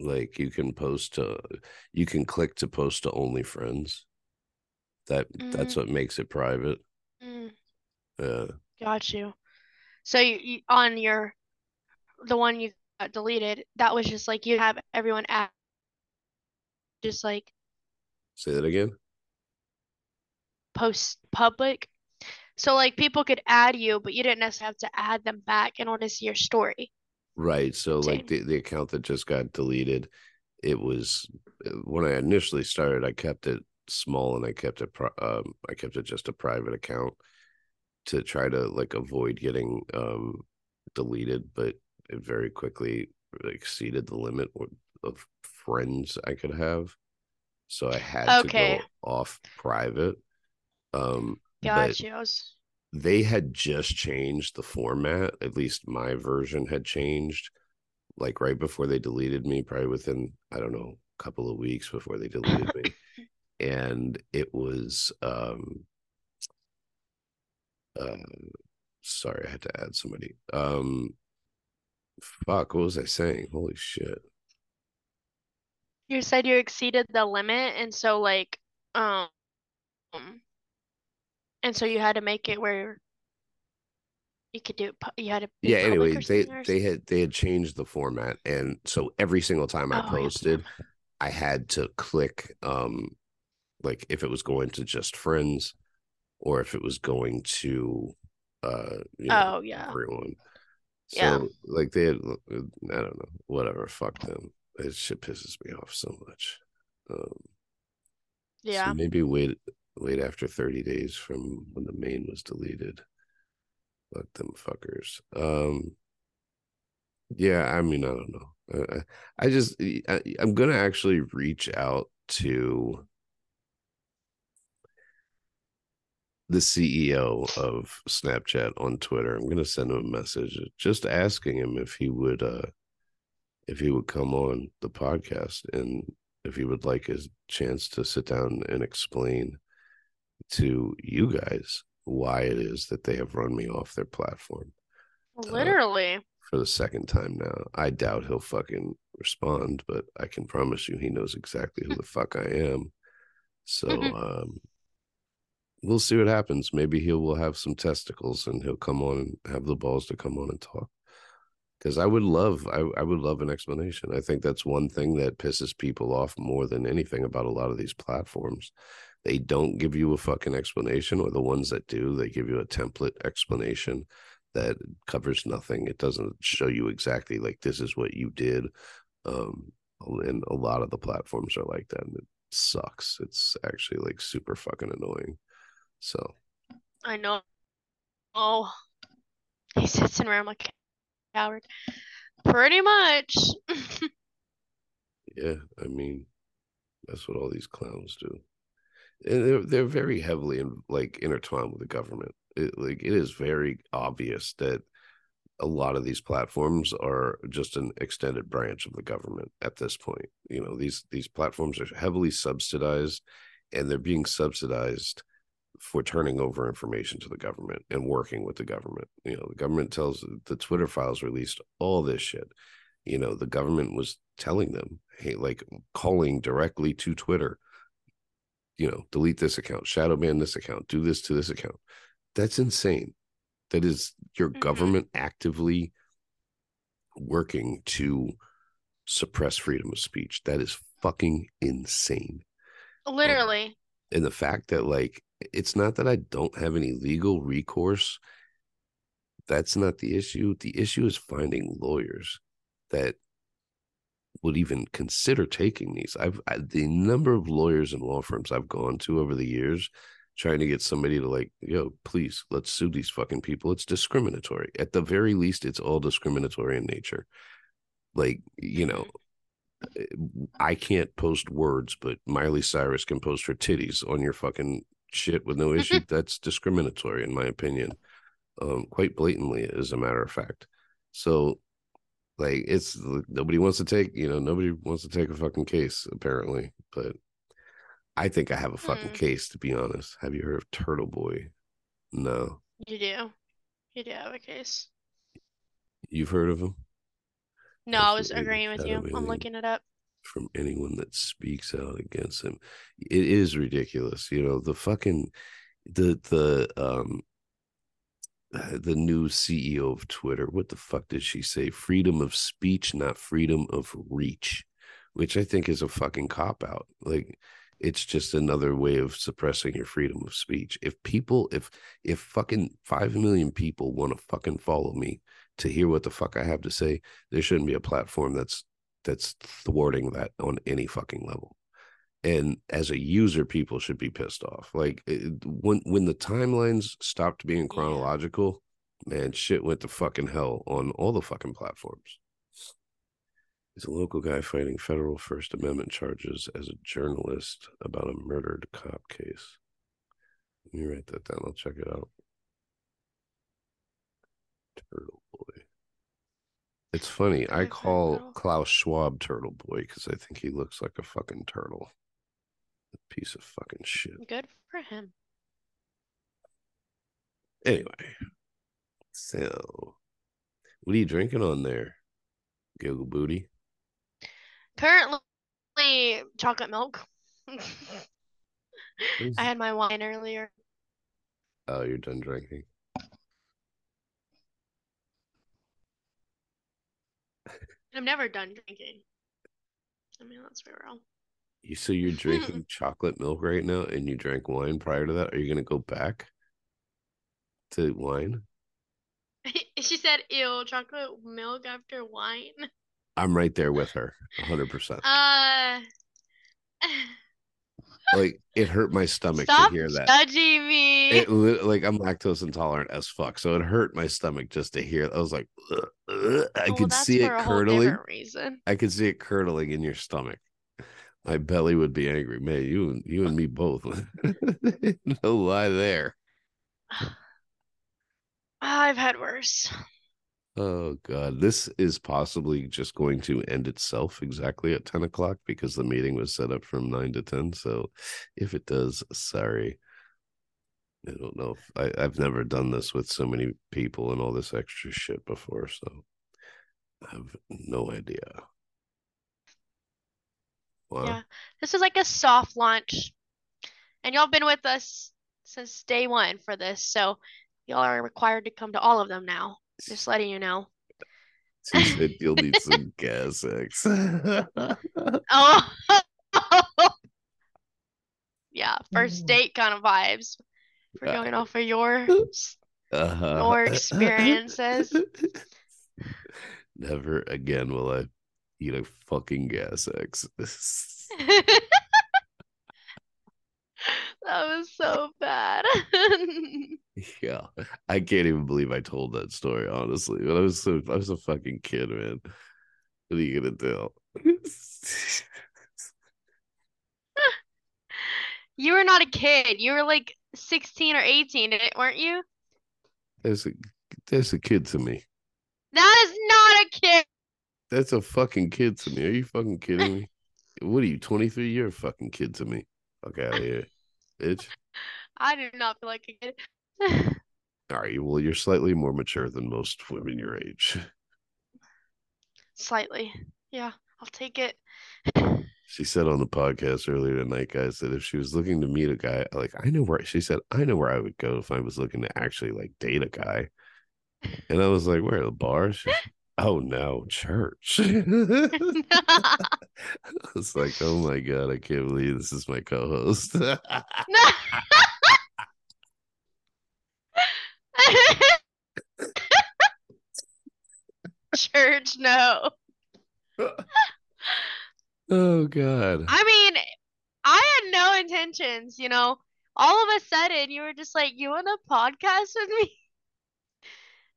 Speaker 2: Like you can post to you can click to post to only friends. That that's what makes it private.
Speaker 3: Mm,
Speaker 2: yeah.
Speaker 3: Got you. So you, you on your the one you got deleted, that was just like you have everyone add just like
Speaker 2: say that again?
Speaker 3: Post public. So like people could add you, but you didn't necessarily have to add them back in order to see your story.
Speaker 2: Right. So like the, the account that just got deleted, it was uh, when I initially started, I kept it small and I kept it um I kept it just a private account to try to like avoid getting um deleted, but it very quickly exceeded the limit of- friends I could have. So I had to
Speaker 3: Okay.
Speaker 2: go off private. Um but
Speaker 3: Got you. I was
Speaker 2: they had just changed the format at least my version had changed like right before they deleted me probably within i don't know a couple of weeks before they deleted me. And it was um uh sorry i had to add somebody. Um fuck what was i saying? Holy shit.
Speaker 3: You said you exceeded the limit, and so like um, and so you had to make it where you could do You had to
Speaker 2: yeah anyway they they had they had changed the format and so every single time i
Speaker 3: Oh, yeah.
Speaker 2: posted i had to click um like if it was going to just friends or if it was going to uh you know
Speaker 3: Oh yeah.
Speaker 2: everyone so
Speaker 3: Yeah.
Speaker 2: like they had i don't know whatever fuck them it shit pisses me off so much um
Speaker 3: Yeah.
Speaker 2: so maybe wait wait after 30 days from when the main was deleted. Fuck them fuckers. Um yeah i mean i don't know. Uh, i just I, i'm gonna actually reach out to the ceo of snapchat on twitter. I'm gonna send him a message just asking him if he would uh if he would come on the podcast and if he would like his chance to sit down and explain to you guys why it is that they have run me off their platform
Speaker 3: Literally.
Speaker 2: for the second time now. I doubt he'll fucking respond, but I can promise you he knows exactly who the fuck I am. So um we'll see what happens. Maybe he will have some testicles and he'll come on and have the balls to come on and talk. Because I would love, I, I would love an explanation. I think that's one thing that pisses people off more than anything about a lot of these platforms. They don't give you a fucking explanation, or the ones that do, they give you a template explanation that covers nothing. It doesn't show you exactly like this is what you did. Um, and a lot of the platforms are like that, and it sucks. It's actually like super fucking annoying. So
Speaker 3: I know. Oh, he sits in around like a coward. Pretty much.
Speaker 2: yeah, I mean, that's what all these clowns do. And they're they're very heavily in, like intertwined with the government. It, like it is very obvious that a lot of these platforms are just an extended branch of the government at this point. You know, these these platforms are heavily subsidized and they're being subsidized for turning over information to the government and working with the government. You know, the government tells the Twitter files released all this shit. You know, the government was telling them, hey, like calling directly to Twitter, you know, delete this account, shadow ban this account, do this to this account. That's insane. That is your
Speaker 3: Mhm.
Speaker 2: government actively working to suppress freedom of speech. That is fucking insane.
Speaker 3: Literally.
Speaker 2: and the fact that like it's not that I don't have any legal recourse. That's not the issue. The issue is finding lawyers that would even consider taking these. I've I, the number of lawyers and law firms I've gone to over the years trying to get somebody to like, yo, please let's sue these fucking people. It's discriminatory. At the very least, it's all discriminatory in nature. Like, you know, I can't post words, but Miley Cyrus can post her titties on your fucking shit with no issue. That's discriminatory, in my opinion, um, quite blatantly, as a matter of fact. So, like, it's nobody wants to take, you know, nobody wants to take a fucking case, apparently. But I think I have a fucking
Speaker 3: Hmm.
Speaker 2: case, to be honest. Have you heard of Turtle Boy? No,
Speaker 3: You do. You do have a case.
Speaker 2: you've heard of him
Speaker 3: No, I was agreeing with you. I'm looking it up.
Speaker 2: from anyone that speaks out against him. It is ridiculous, you know. The fucking the the um Uh, the new CEO of Twitter. What the fuck did she say? Freedom of speech, not freedom of reach, which I think is a fucking cop out. Like it's just another way of suppressing your freedom of speech. If people, if if fucking five million people want to fucking follow me, to hear what the fuck I have to say, there shouldn't be a platform that's that's thwarting that on any fucking level. And as a user, people should be pissed off. Like it, when when the timelines stopped being chronological, man, shit went to fucking hell on all the fucking platforms. He's a local guy fighting federal First Amendment charges as a journalist about a murdered cop case. Let me write that down. I'll check it out. Turtle Boy. It's funny. I call Klaus Schwab Turtle Boy because I think he looks like a fucking turtle. A piece of fucking shit.
Speaker 3: Good for him.
Speaker 2: Anyway, so what are you drinking on there, Giggle Booty?
Speaker 3: Currently, chocolate milk. I had my wine earlier.
Speaker 2: Oh, you're done drinking.
Speaker 3: I'm never done drinking. I mean, let's be real.
Speaker 2: You so you're drinking chocolate milk right now, and you drank wine prior to that. Are you gonna go back to wine?
Speaker 3: she said, "Ew, chocolate milk after wine."
Speaker 2: I'm right there with her, hundred percent.
Speaker 3: Uh,
Speaker 2: Like it hurt my stomach
Speaker 3: stop
Speaker 2: to hear that.
Speaker 3: judging me.
Speaker 2: It like I'm lactose intolerant as fuck, so it hurt my stomach just to hear. I was like, "Ugh, ugh." I
Speaker 3: Well,
Speaker 2: could see it
Speaker 3: for a whole
Speaker 2: curdling. I could see it curdling in your stomach. My belly would be angry. Man, you and you and me both. no lie there.
Speaker 3: I've had worse.
Speaker 2: Oh god, this is possibly just going to end itself exactly at ten o'clock because the meeting was set up from nine to ten. So, if it does, sorry. I don't know. If, I I've never done this with so many people and all this extra shit before, so I have no idea. Wow.
Speaker 3: Yeah. This is like a soft launch. And y'all been with us since day one for this, so y'all are required to come to all of them now. Just letting you know.
Speaker 2: She said you'll need some gas X.
Speaker 3: Oh, yeah, first date kind of vibes.
Speaker 2: Yeah.
Speaker 3: going off of your
Speaker 2: uh-huh.
Speaker 3: Your experiences.
Speaker 2: Never again will I eat a fucking gas X.
Speaker 3: That was so bad.
Speaker 2: yeah, I can't even believe I told that story. Honestly, but I was so I was a fucking kid, man. What are you gonna do?
Speaker 3: You were not a kid. You were like 16 or 18, eh, weren't you?
Speaker 2: There's a there's a kid to me.
Speaker 3: That is not a kid.
Speaker 2: That's a fucking kid to me. Are you fucking kidding me? what are you, 23? You're a fucking kid to me. Fuck out of here, bitch.
Speaker 3: I do not feel like a kid.
Speaker 2: All right, well, you're slightly more mature than most women your age.
Speaker 3: Slightly. Yeah, I'll take it.
Speaker 2: She said on the podcast earlier tonight, guys, that if she was looking to meet a guy, like I know where she said, I know where I would go if I was looking to actually like date a guy. And I was like, where the bar? She's oh no, church. I was like, oh my god, I can't believe this is my co-host.
Speaker 3: Church, no.
Speaker 2: oh god.
Speaker 3: I mean, I had no intentions, you know. All of a sudden, you were just like, "You want to podcast with me?"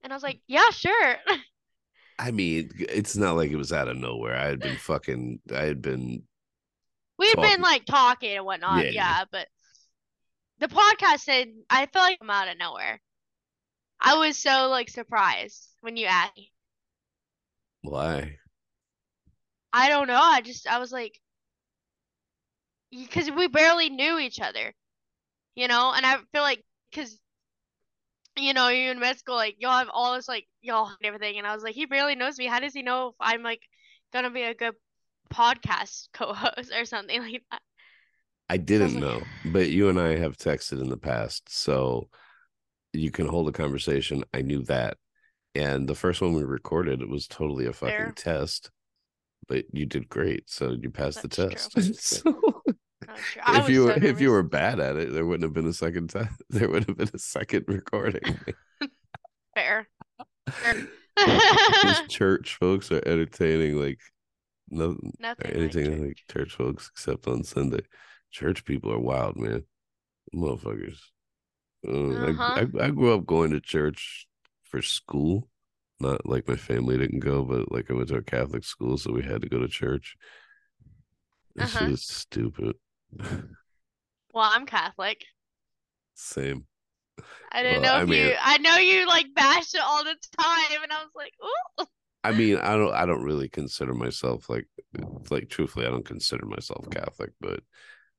Speaker 3: And I was like, "Yeah, sure."
Speaker 2: I mean, it's not like it was out of nowhere. I had been fucking I had been
Speaker 3: We've
Speaker 2: Talking.
Speaker 3: been like talking and whatnot,
Speaker 2: Yeah,
Speaker 3: yeah,
Speaker 2: yeah.
Speaker 3: but the podcast said I feel like I'm out of nowhere. I was so like surprised when you asked me.
Speaker 2: why?
Speaker 3: I don't know. I just I was like, because we barely knew each other, you know, and I feel like because you know you in med school, like y'all have all this like y'all and everything, and I was like, he barely knows me. How does he know if I'm like gonna be a good podcast co-host or something like that?
Speaker 2: I didn't
Speaker 3: like-
Speaker 2: know, but you and I have texted in the past, so you can hold a conversation. I knew that. And the first one we recorded, it was totally a fucking
Speaker 3: Fair.
Speaker 2: test. But you did great, so you passed the test.
Speaker 3: true.
Speaker 2: so
Speaker 3: Not sure.
Speaker 2: If you
Speaker 3: so
Speaker 2: were if you were bad at it, there wouldn't have been a second time. There would have been a second recording.
Speaker 3: fair. Fair.
Speaker 2: These church folks are entertaining like no
Speaker 3: Nothing like
Speaker 2: anything
Speaker 3: church.
Speaker 2: like church folks except on Sunday. Church people are wild, man. Motherfuckers. Uh, I-
Speaker 3: Uh-huh.
Speaker 2: I, I grew up going to church for school. Not like my family didn't go, but like I went to a Catholic school, so we had to go to church. This
Speaker 3: Uh-huh.
Speaker 2: is stupid.
Speaker 3: Well, I'm Catholic.
Speaker 2: Same.
Speaker 3: I didn't
Speaker 2: Well,
Speaker 3: know
Speaker 2: I mean-
Speaker 3: you. I know you like bash it all the time, and I was like, ooh.
Speaker 2: I mean, I don't I don't really consider myself like like truthfully, I don't consider myself Catholic, but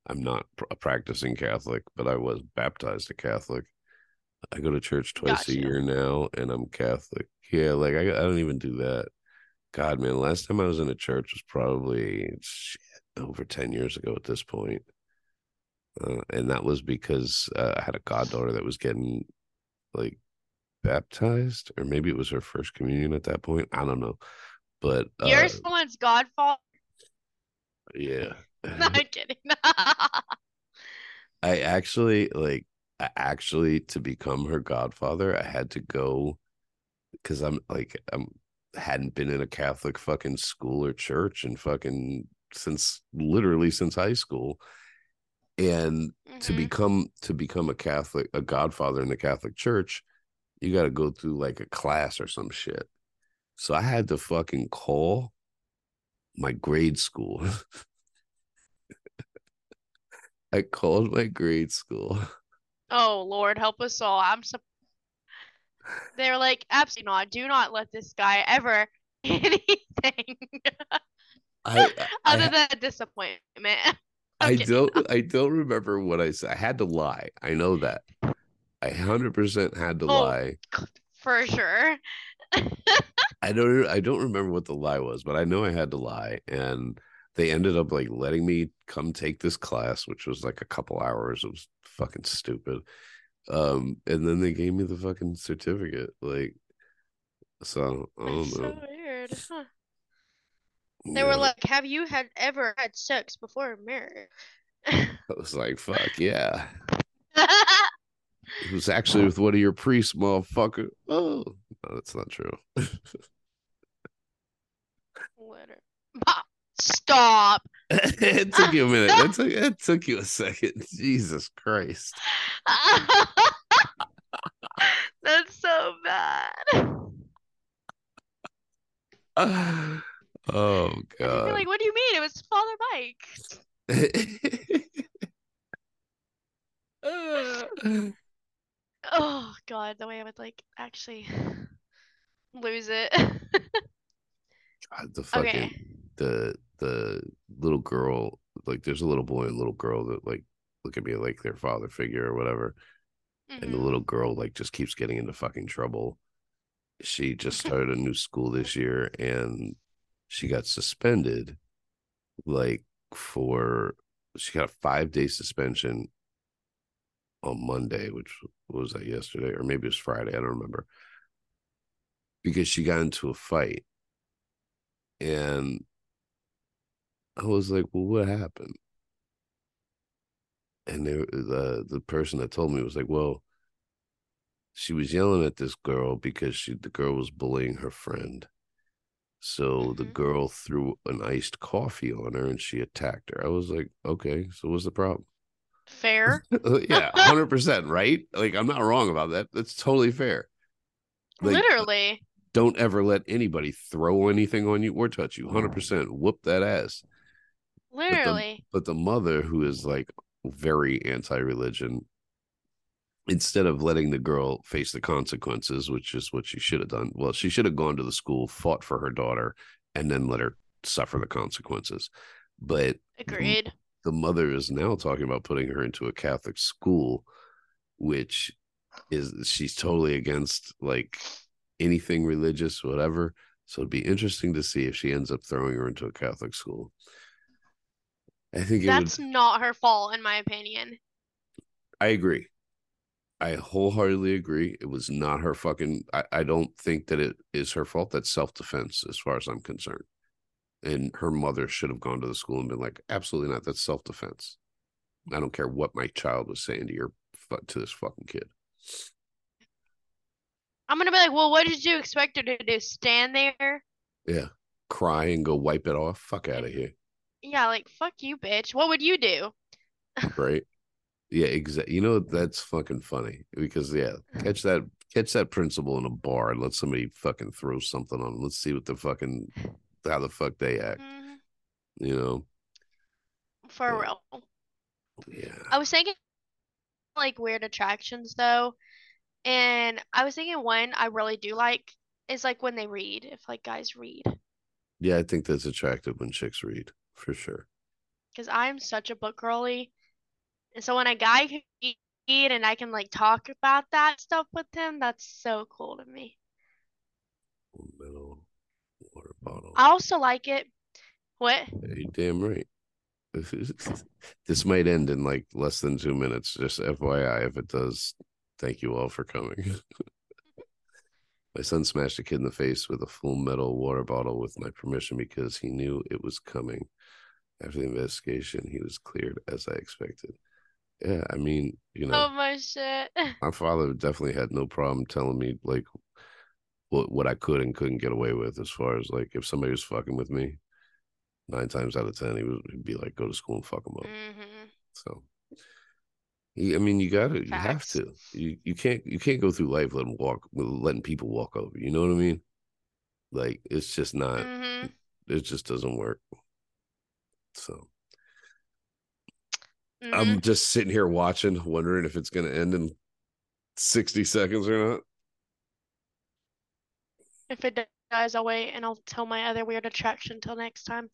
Speaker 2: I'm not a practicing Catholic, but I was baptized a Catholic. I go to church twice a year now and I'm Catholic. Yeah, like I I don't even do that. God, man, last time I was in a church was probably shit, over 10 years ago at this point. Uh, and that was because uh, I had a goddaughter that was getting like baptized, or maybe it was her first communion at that point. I don't know, but uh,
Speaker 3: You're someone's godfather.
Speaker 2: yeah,
Speaker 3: No, I'm kidding.
Speaker 2: I actually like. I actually to become her godfather, I had to go because I'm like I'm hadn't been in a Catholic fucking school or church and fucking since literally since high school, and to
Speaker 3: Mhm.
Speaker 2: become to become a Catholic, a godfather in the Catholic Church, you got to go through like a class or some shit. So I had to fucking call my grade school. I called my grade school.
Speaker 3: Oh Lord, help us all. I'm so. they're like, absolutely not. Do not let this guy ever anything
Speaker 2: I I,
Speaker 3: other than disappointment.
Speaker 2: I don't I don't remember what I said. I had to lie. I know that. I hundred percent had to
Speaker 3: Oh.
Speaker 2: lie.
Speaker 3: For sure.
Speaker 2: I don't I don't remember what the lie was, but I know I had to lie and they ended up like letting me come take this class which was like a couple hours. It was fucking stupid. Um and then they gave me the fucking certificate like so I don't know.
Speaker 3: so weird. Huh. They were like, "Have you had ever had sex before marriage?"
Speaker 2: I was like, fuck yeah. It was actually with one of your priests, motherfucker. Oh, no, that's not true.
Speaker 3: Bah, Stop.
Speaker 2: it took you a minute. It took, it took you a second. Jesus Christ.
Speaker 3: That's so bad.
Speaker 2: oh god.
Speaker 3: like, what do you mean? It was Father Mike. Oh God, the way I would like actually lose it.
Speaker 2: God, the fucking
Speaker 3: Okay.
Speaker 2: the the little girl, like there's a little boy and little girl that like look at me like their father figure or whatever. and the
Speaker 3: Mhm.
Speaker 2: little girl like just keeps getting into fucking trouble. She just started a new school this year and she got suspended like for she got a 5-day suspension on Monday, which was that yesterday or maybe it was Friday, I don't remember. Because she got into a fight. And I was like, "Well, what happened?" and they, the the person that told me was like, "Well, she was yelling at this girl because she the girl was bullying her friend. So the
Speaker 3: Mhm.
Speaker 2: girl threw an iced coffee on her and she attacked her. I was like, okay, so what's the problem?
Speaker 3: Fair.
Speaker 2: yeah, hundred percent, right? Like I'm not wrong about that. That's totally fair. Like,
Speaker 3: Literally.
Speaker 2: don't ever let anybody throw anything on you or touch you. Hundred percent, whoop that ass.
Speaker 3: Literally.
Speaker 2: But the mother, who is like very anti-religion, instead of letting the girl face the consequences, which is what she should have done, well, she should have gone to the school, fought for her daughter, and then let her suffer the consequences. But
Speaker 3: Agreed.
Speaker 2: the mother is now talking about putting her into a Catholic school, which is she's totally against like anything religious, whatever. So it'd be interesting to see if she ends up throwing her into a Catholic school. I think it would
Speaker 3: That's not her fault, in my opinion.
Speaker 2: I agree. I wholeheartedly agree. It was not her fucking. I, I don't think that it is her fault. That's self defense, as far as I'm concerned. And her mother should have gone to the school and been like, "Absolutely not. That's self defense. I don't care what my child was saying to your to this fucking kid."
Speaker 3: I'm gonna be like, well, what did you expect her to do? Stand there?
Speaker 2: Yeah. Cry and go wipe it off. Fuck out of here.
Speaker 3: Yeah, like fuck you, bitch. What would you do?
Speaker 2: Right. Yeah, exactly. You know, that's fucking funny because yeah, catch that catch that principal in a bar and let somebody fucking throw something on them. Let's see what the fucking how the fuck they act.
Speaker 3: Mhm,
Speaker 2: You know?
Speaker 3: For
Speaker 2: Yeah.
Speaker 3: real.
Speaker 2: Yeah.
Speaker 3: I was thinking like weird attractions though, and I was thinking one I really do like is like when they read, if like guys read.
Speaker 2: Yeah, I think that's attractive when chicks read, for sure.
Speaker 3: because I'm such a book girly. And so when a guy can read and I can like talk about that stuff with him, that's so cool to me.
Speaker 2: Metal water bottle.
Speaker 3: I also like it. What?
Speaker 2: You damn right. this might end in like less than two minutes. Just FYI, if it does, thank you all for coming. my son smashed a kid in the face with a full metal water bottle with my permission because he knew it was coming. After the investigation, he was cleared as I expected. Yeah, I mean, you know,
Speaker 3: Oh my shit.
Speaker 2: my father definitely had no problem telling me like what what I could and couldn't get away with as far as like if somebody was fucking with me, nine times out of ten he would he'd be like, go to school and fuck them up.
Speaker 3: hmm
Speaker 2: So, I mean, you got to, you have to. You you can't you can't go through life letting walk letting people walk over. You know what I mean? Like it's just not.
Speaker 3: hmm
Speaker 2: It just doesn't work. So
Speaker 3: hmm
Speaker 2: I'm just sitting here watching, wondering if it's going to end in sixty seconds or not.
Speaker 3: If it dies, I'll wait and I'll tell my other weird attraction till next time.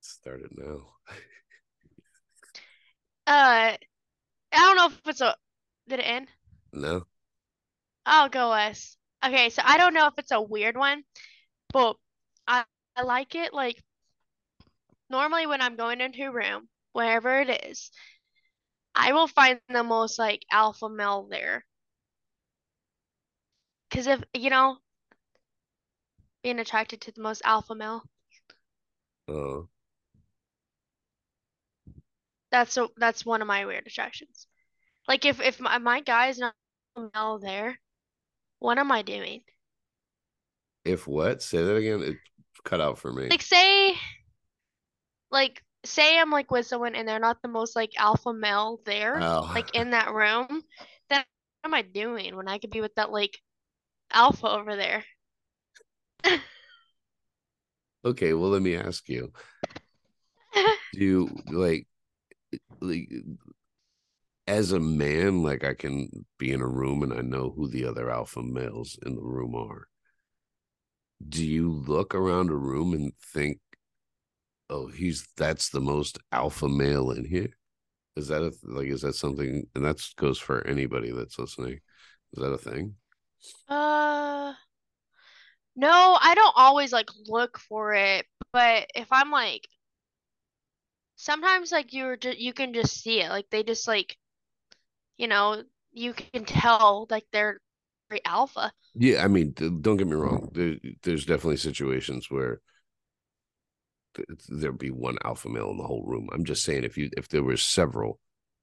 Speaker 2: Start it now.
Speaker 3: Uh, I don't know if it's a. Did it end?
Speaker 2: No.
Speaker 3: I'll go Wes. Okay, so I don't know if it's a weird one, but I, I like it. Like, normally when I'm going into a room, wherever it is, I will find the most like alpha male there. Because if, you know, being attracted to the most alpha male,
Speaker 2: Uh,
Speaker 3: that's a, that's one of my weird attractions. Like if if my, my guy is not male there, what am I doing?
Speaker 2: if what? Say that again. It cut out for me.
Speaker 3: Like say like say I'm like with someone and they're not the most like alpha male there,
Speaker 2: Oh.
Speaker 3: like in that room, then what am I doing when I could be with that like alpha over there?
Speaker 2: Okay, well, let me ask you. Do you like like as a man, like I can be in a room and I know who the other alpha males in the room are. Do you look around a room and think, oh, he's that's the most alpha male in here? Is that a like is that something and that goes for anybody that's listening? Is that a thing?
Speaker 3: Uh, no, I don't always like look for it, but if I'm like sometimes like you're just you can just see it. Like they just like you know, you can tell like they're very alpha.
Speaker 2: Yeah, I mean, don't get me wrong. There, there's definitely situations where there'd be one alpha male in the whole room. I'm just saying, if you if there were several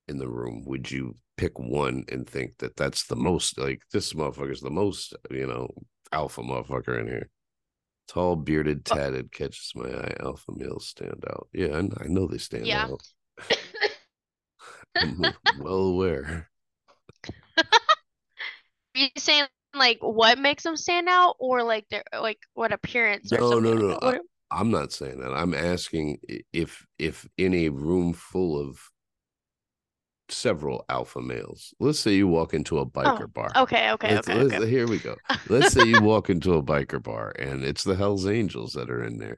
Speaker 2: in the room, would you pick one and think that that's the most like this motherfucker's the most you know alpha motherfucker in here? Tall, bearded, uh tatted, catches my eye. Alpha males stand out. Yeah, I, I know they stand
Speaker 3: Yeah.
Speaker 2: out. I'm well aware.
Speaker 3: you saying like what makes them stand out or like their like what appearance or
Speaker 2: No,
Speaker 3: something
Speaker 2: no, no? I'm not saying that. I'm asking if if in a room full of several alpha males, let's say you walk into a biker bar.
Speaker 3: okay, okay,
Speaker 2: Let's-
Speaker 3: okay,
Speaker 2: let's-
Speaker 3: okay.
Speaker 2: Here we go. Let's say you walk into a biker bar and it's the Hell's Angels that are in there.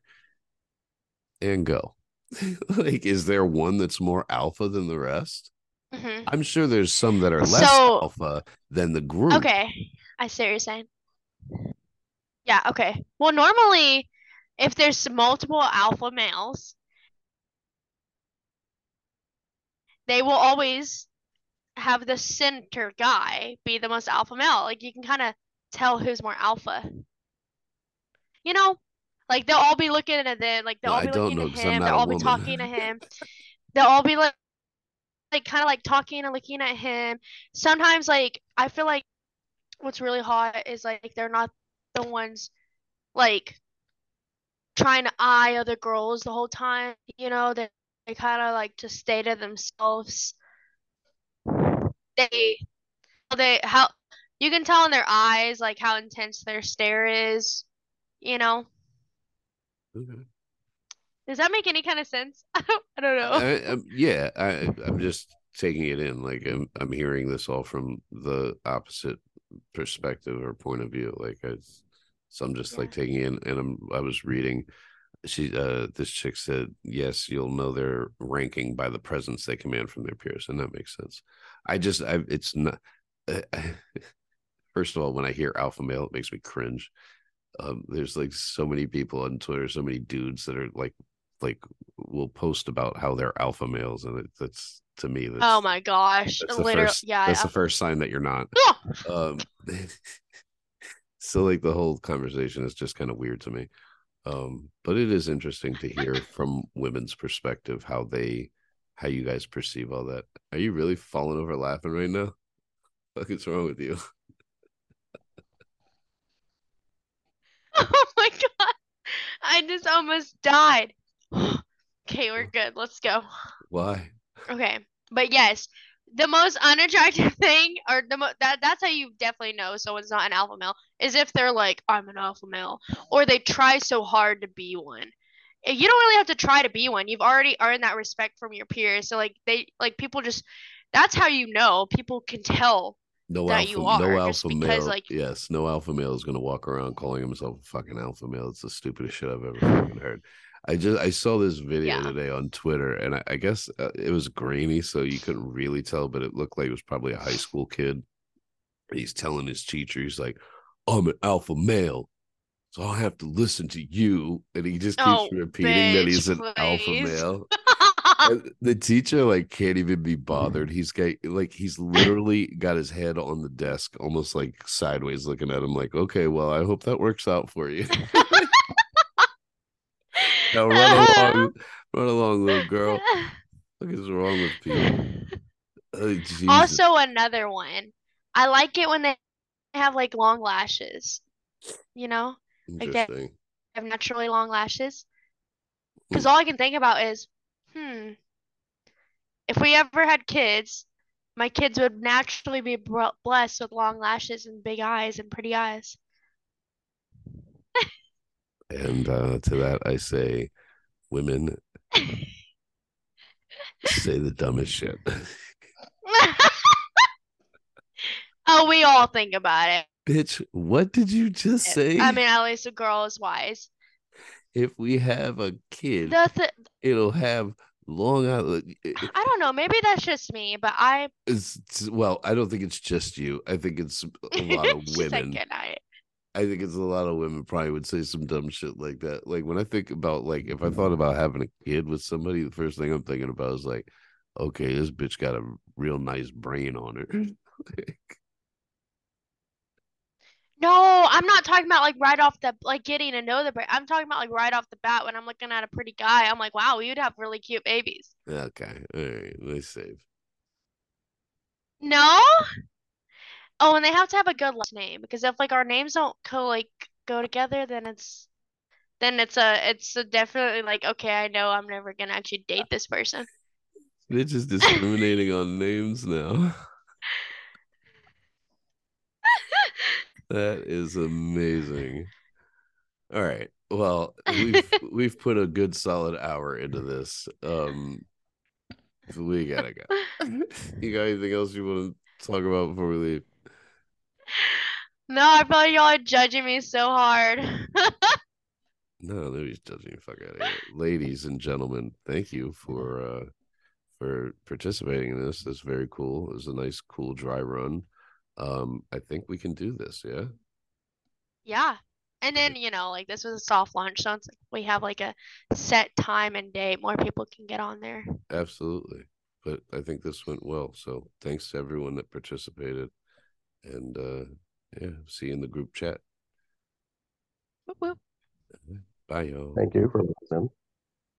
Speaker 2: And go. like, is there one that's more alpha than the rest?
Speaker 3: hmm
Speaker 2: I'm sure there's some that are less
Speaker 3: So-
Speaker 2: alpha than the group.
Speaker 3: Okay, I see what you're saying. Yeah, okay. Well, normally, if there's multiple alpha males, they will always have the center guy be the most alpha male. Like you can kind of tell who's more alpha. You know, like they'll all be looking at them, like they'll
Speaker 2: No,
Speaker 3: all be looking
Speaker 2: know
Speaker 3: at him. They'll all be talking to him. They'll all be like, like kind of like talking and looking at him. Sometimes, like I feel like what's really hot is like they're not the ones like trying to eye other girls the whole time. You know, they they kind of like to stay to themselves. They they how you can tell in their eyes like how intense their stare is. You know,
Speaker 2: Okay.
Speaker 3: does that make any kind of sense? I don't I don't know.
Speaker 2: I, I'm, um, yeah, I, I'm just taking it in. Like I'm, I'm hearing this all from the opposite perspective or point of view. Like I, so I'm just like taking in, and I'm, I was reading. She, uh, this chick said, yes, you'll know their ranking by the presence they command from their peers, and that makes sense. I just, I, it's not. first of all, when I hear alpha male, it makes me cringe. Um, there's like so many people on Twitter, so many dudes that are like like will post about how they're alpha males, and it, that's to me that's
Speaker 3: Oh my gosh.
Speaker 2: that's the
Speaker 3: Literally,
Speaker 2: first
Speaker 3: yeah.
Speaker 2: that's the first sign that you're not. Um, so like the whole conversation is just kind of weird to me. Um, but it is interesting to hear from women's perspective how they how you guys perceive all that. Are you really falling over laughing right now? What is wrong with you?
Speaker 3: Oh my God. I just almost died. Okay, we're good. Let's go.
Speaker 2: Why?
Speaker 3: Okay. But yes, the most unattractive thing, or the mo that that's how you definitely know someone's not an alpha male, is if they're like, I'm an alpha male, or they try so hard to be one. Eh, You don't really have to try to be one. You've already earned that respect from your peers. So like they like people just that's how you know. People can tell.
Speaker 2: No
Speaker 3: that
Speaker 2: alpha,
Speaker 3: you are,
Speaker 2: no alpha
Speaker 3: because,
Speaker 2: male.
Speaker 3: like-
Speaker 2: yes, no alpha male is gonna walk around calling himself a fucking alpha male. It's the stupidest shit I've ever fucking heard. I just I saw this video
Speaker 3: Yeah.
Speaker 2: today on Twitter, and I, I guess uh, it was grainy, so you couldn't really tell, but it looked like it was probably a high school kid. He's telling his teacher, he's like, "I'm an alpha male, so I have to listen to you," and he just keeps
Speaker 3: Oh,
Speaker 2: repeating that he's an alpha male. And the teacher like can't even be bothered. He's got like he's literally got his head on the desk, almost like sideways, looking at him. Like, okay, well, I hope that works out for you. now run along, run along, little girl. What is wrong with people? Oh,
Speaker 3: Also, another one. I like it when they have like long lashes. You know, like
Speaker 2: interesting.
Speaker 3: have naturally long lashes. Because
Speaker 2: Hmm.
Speaker 3: all I can think about is, hmm, if we ever had kids, my kids would naturally be blessed with long lashes and big eyes and pretty eyes.
Speaker 2: And uh, to that, I say, women say the dumbest shit.
Speaker 3: Oh, we all think about it.
Speaker 2: Bitch, what did you just say?
Speaker 3: I mean, at least a girl is wise.
Speaker 2: if we have a kid,
Speaker 3: th
Speaker 2: it'll have long out.
Speaker 3: I don't know, maybe that's just me, but I
Speaker 2: It's well, I don't think it's just you. I think it's a lot of women.
Speaker 3: night.
Speaker 2: I think it's a lot of women probably would say some dumb shit like that. Like when I think about like if I mm-hmm. thought about having a kid with somebody, the first thing I'm thinking about is like, okay, this bitch got a real nice brain on her.
Speaker 3: No, I'm not talking about like right off the like getting to know the brain. I'm talking about like right off the bat when I'm looking at a pretty guy. I'm like, wow, you'd have really cute babies.
Speaker 2: okay, all right, let's save.
Speaker 3: No? Oh, and they have to have a good last name because if like our names don't co like go together, then it's then it's a it's a definitely like okay, I know I'm never gonna actually date this person.
Speaker 2: They're just discriminating on names now. That is amazing. All right. Well, we've we've put a good solid hour into this. Um we gotta go. You got anything else you want to talk about before we leave?
Speaker 3: No, I feel like y'all are judging me so hard.
Speaker 2: No, nobody's judging you. Fuck out of here. Ladies and gentlemen, thank you for uh for participating in this. That's very cool. It was a nice, cool dry run. Um, I think we can do this, yeah.
Speaker 3: Yeah. And then, you know, like this was a soft launch, so it's like we have like a set time and date. More people can get on there.
Speaker 2: Absolutely. But I think this went well. So thanks to everyone that participated. And uh yeah, see you in the group chat.
Speaker 3: Whoop, whoop.
Speaker 2: Bye y'all.
Speaker 4: Thank you for listening.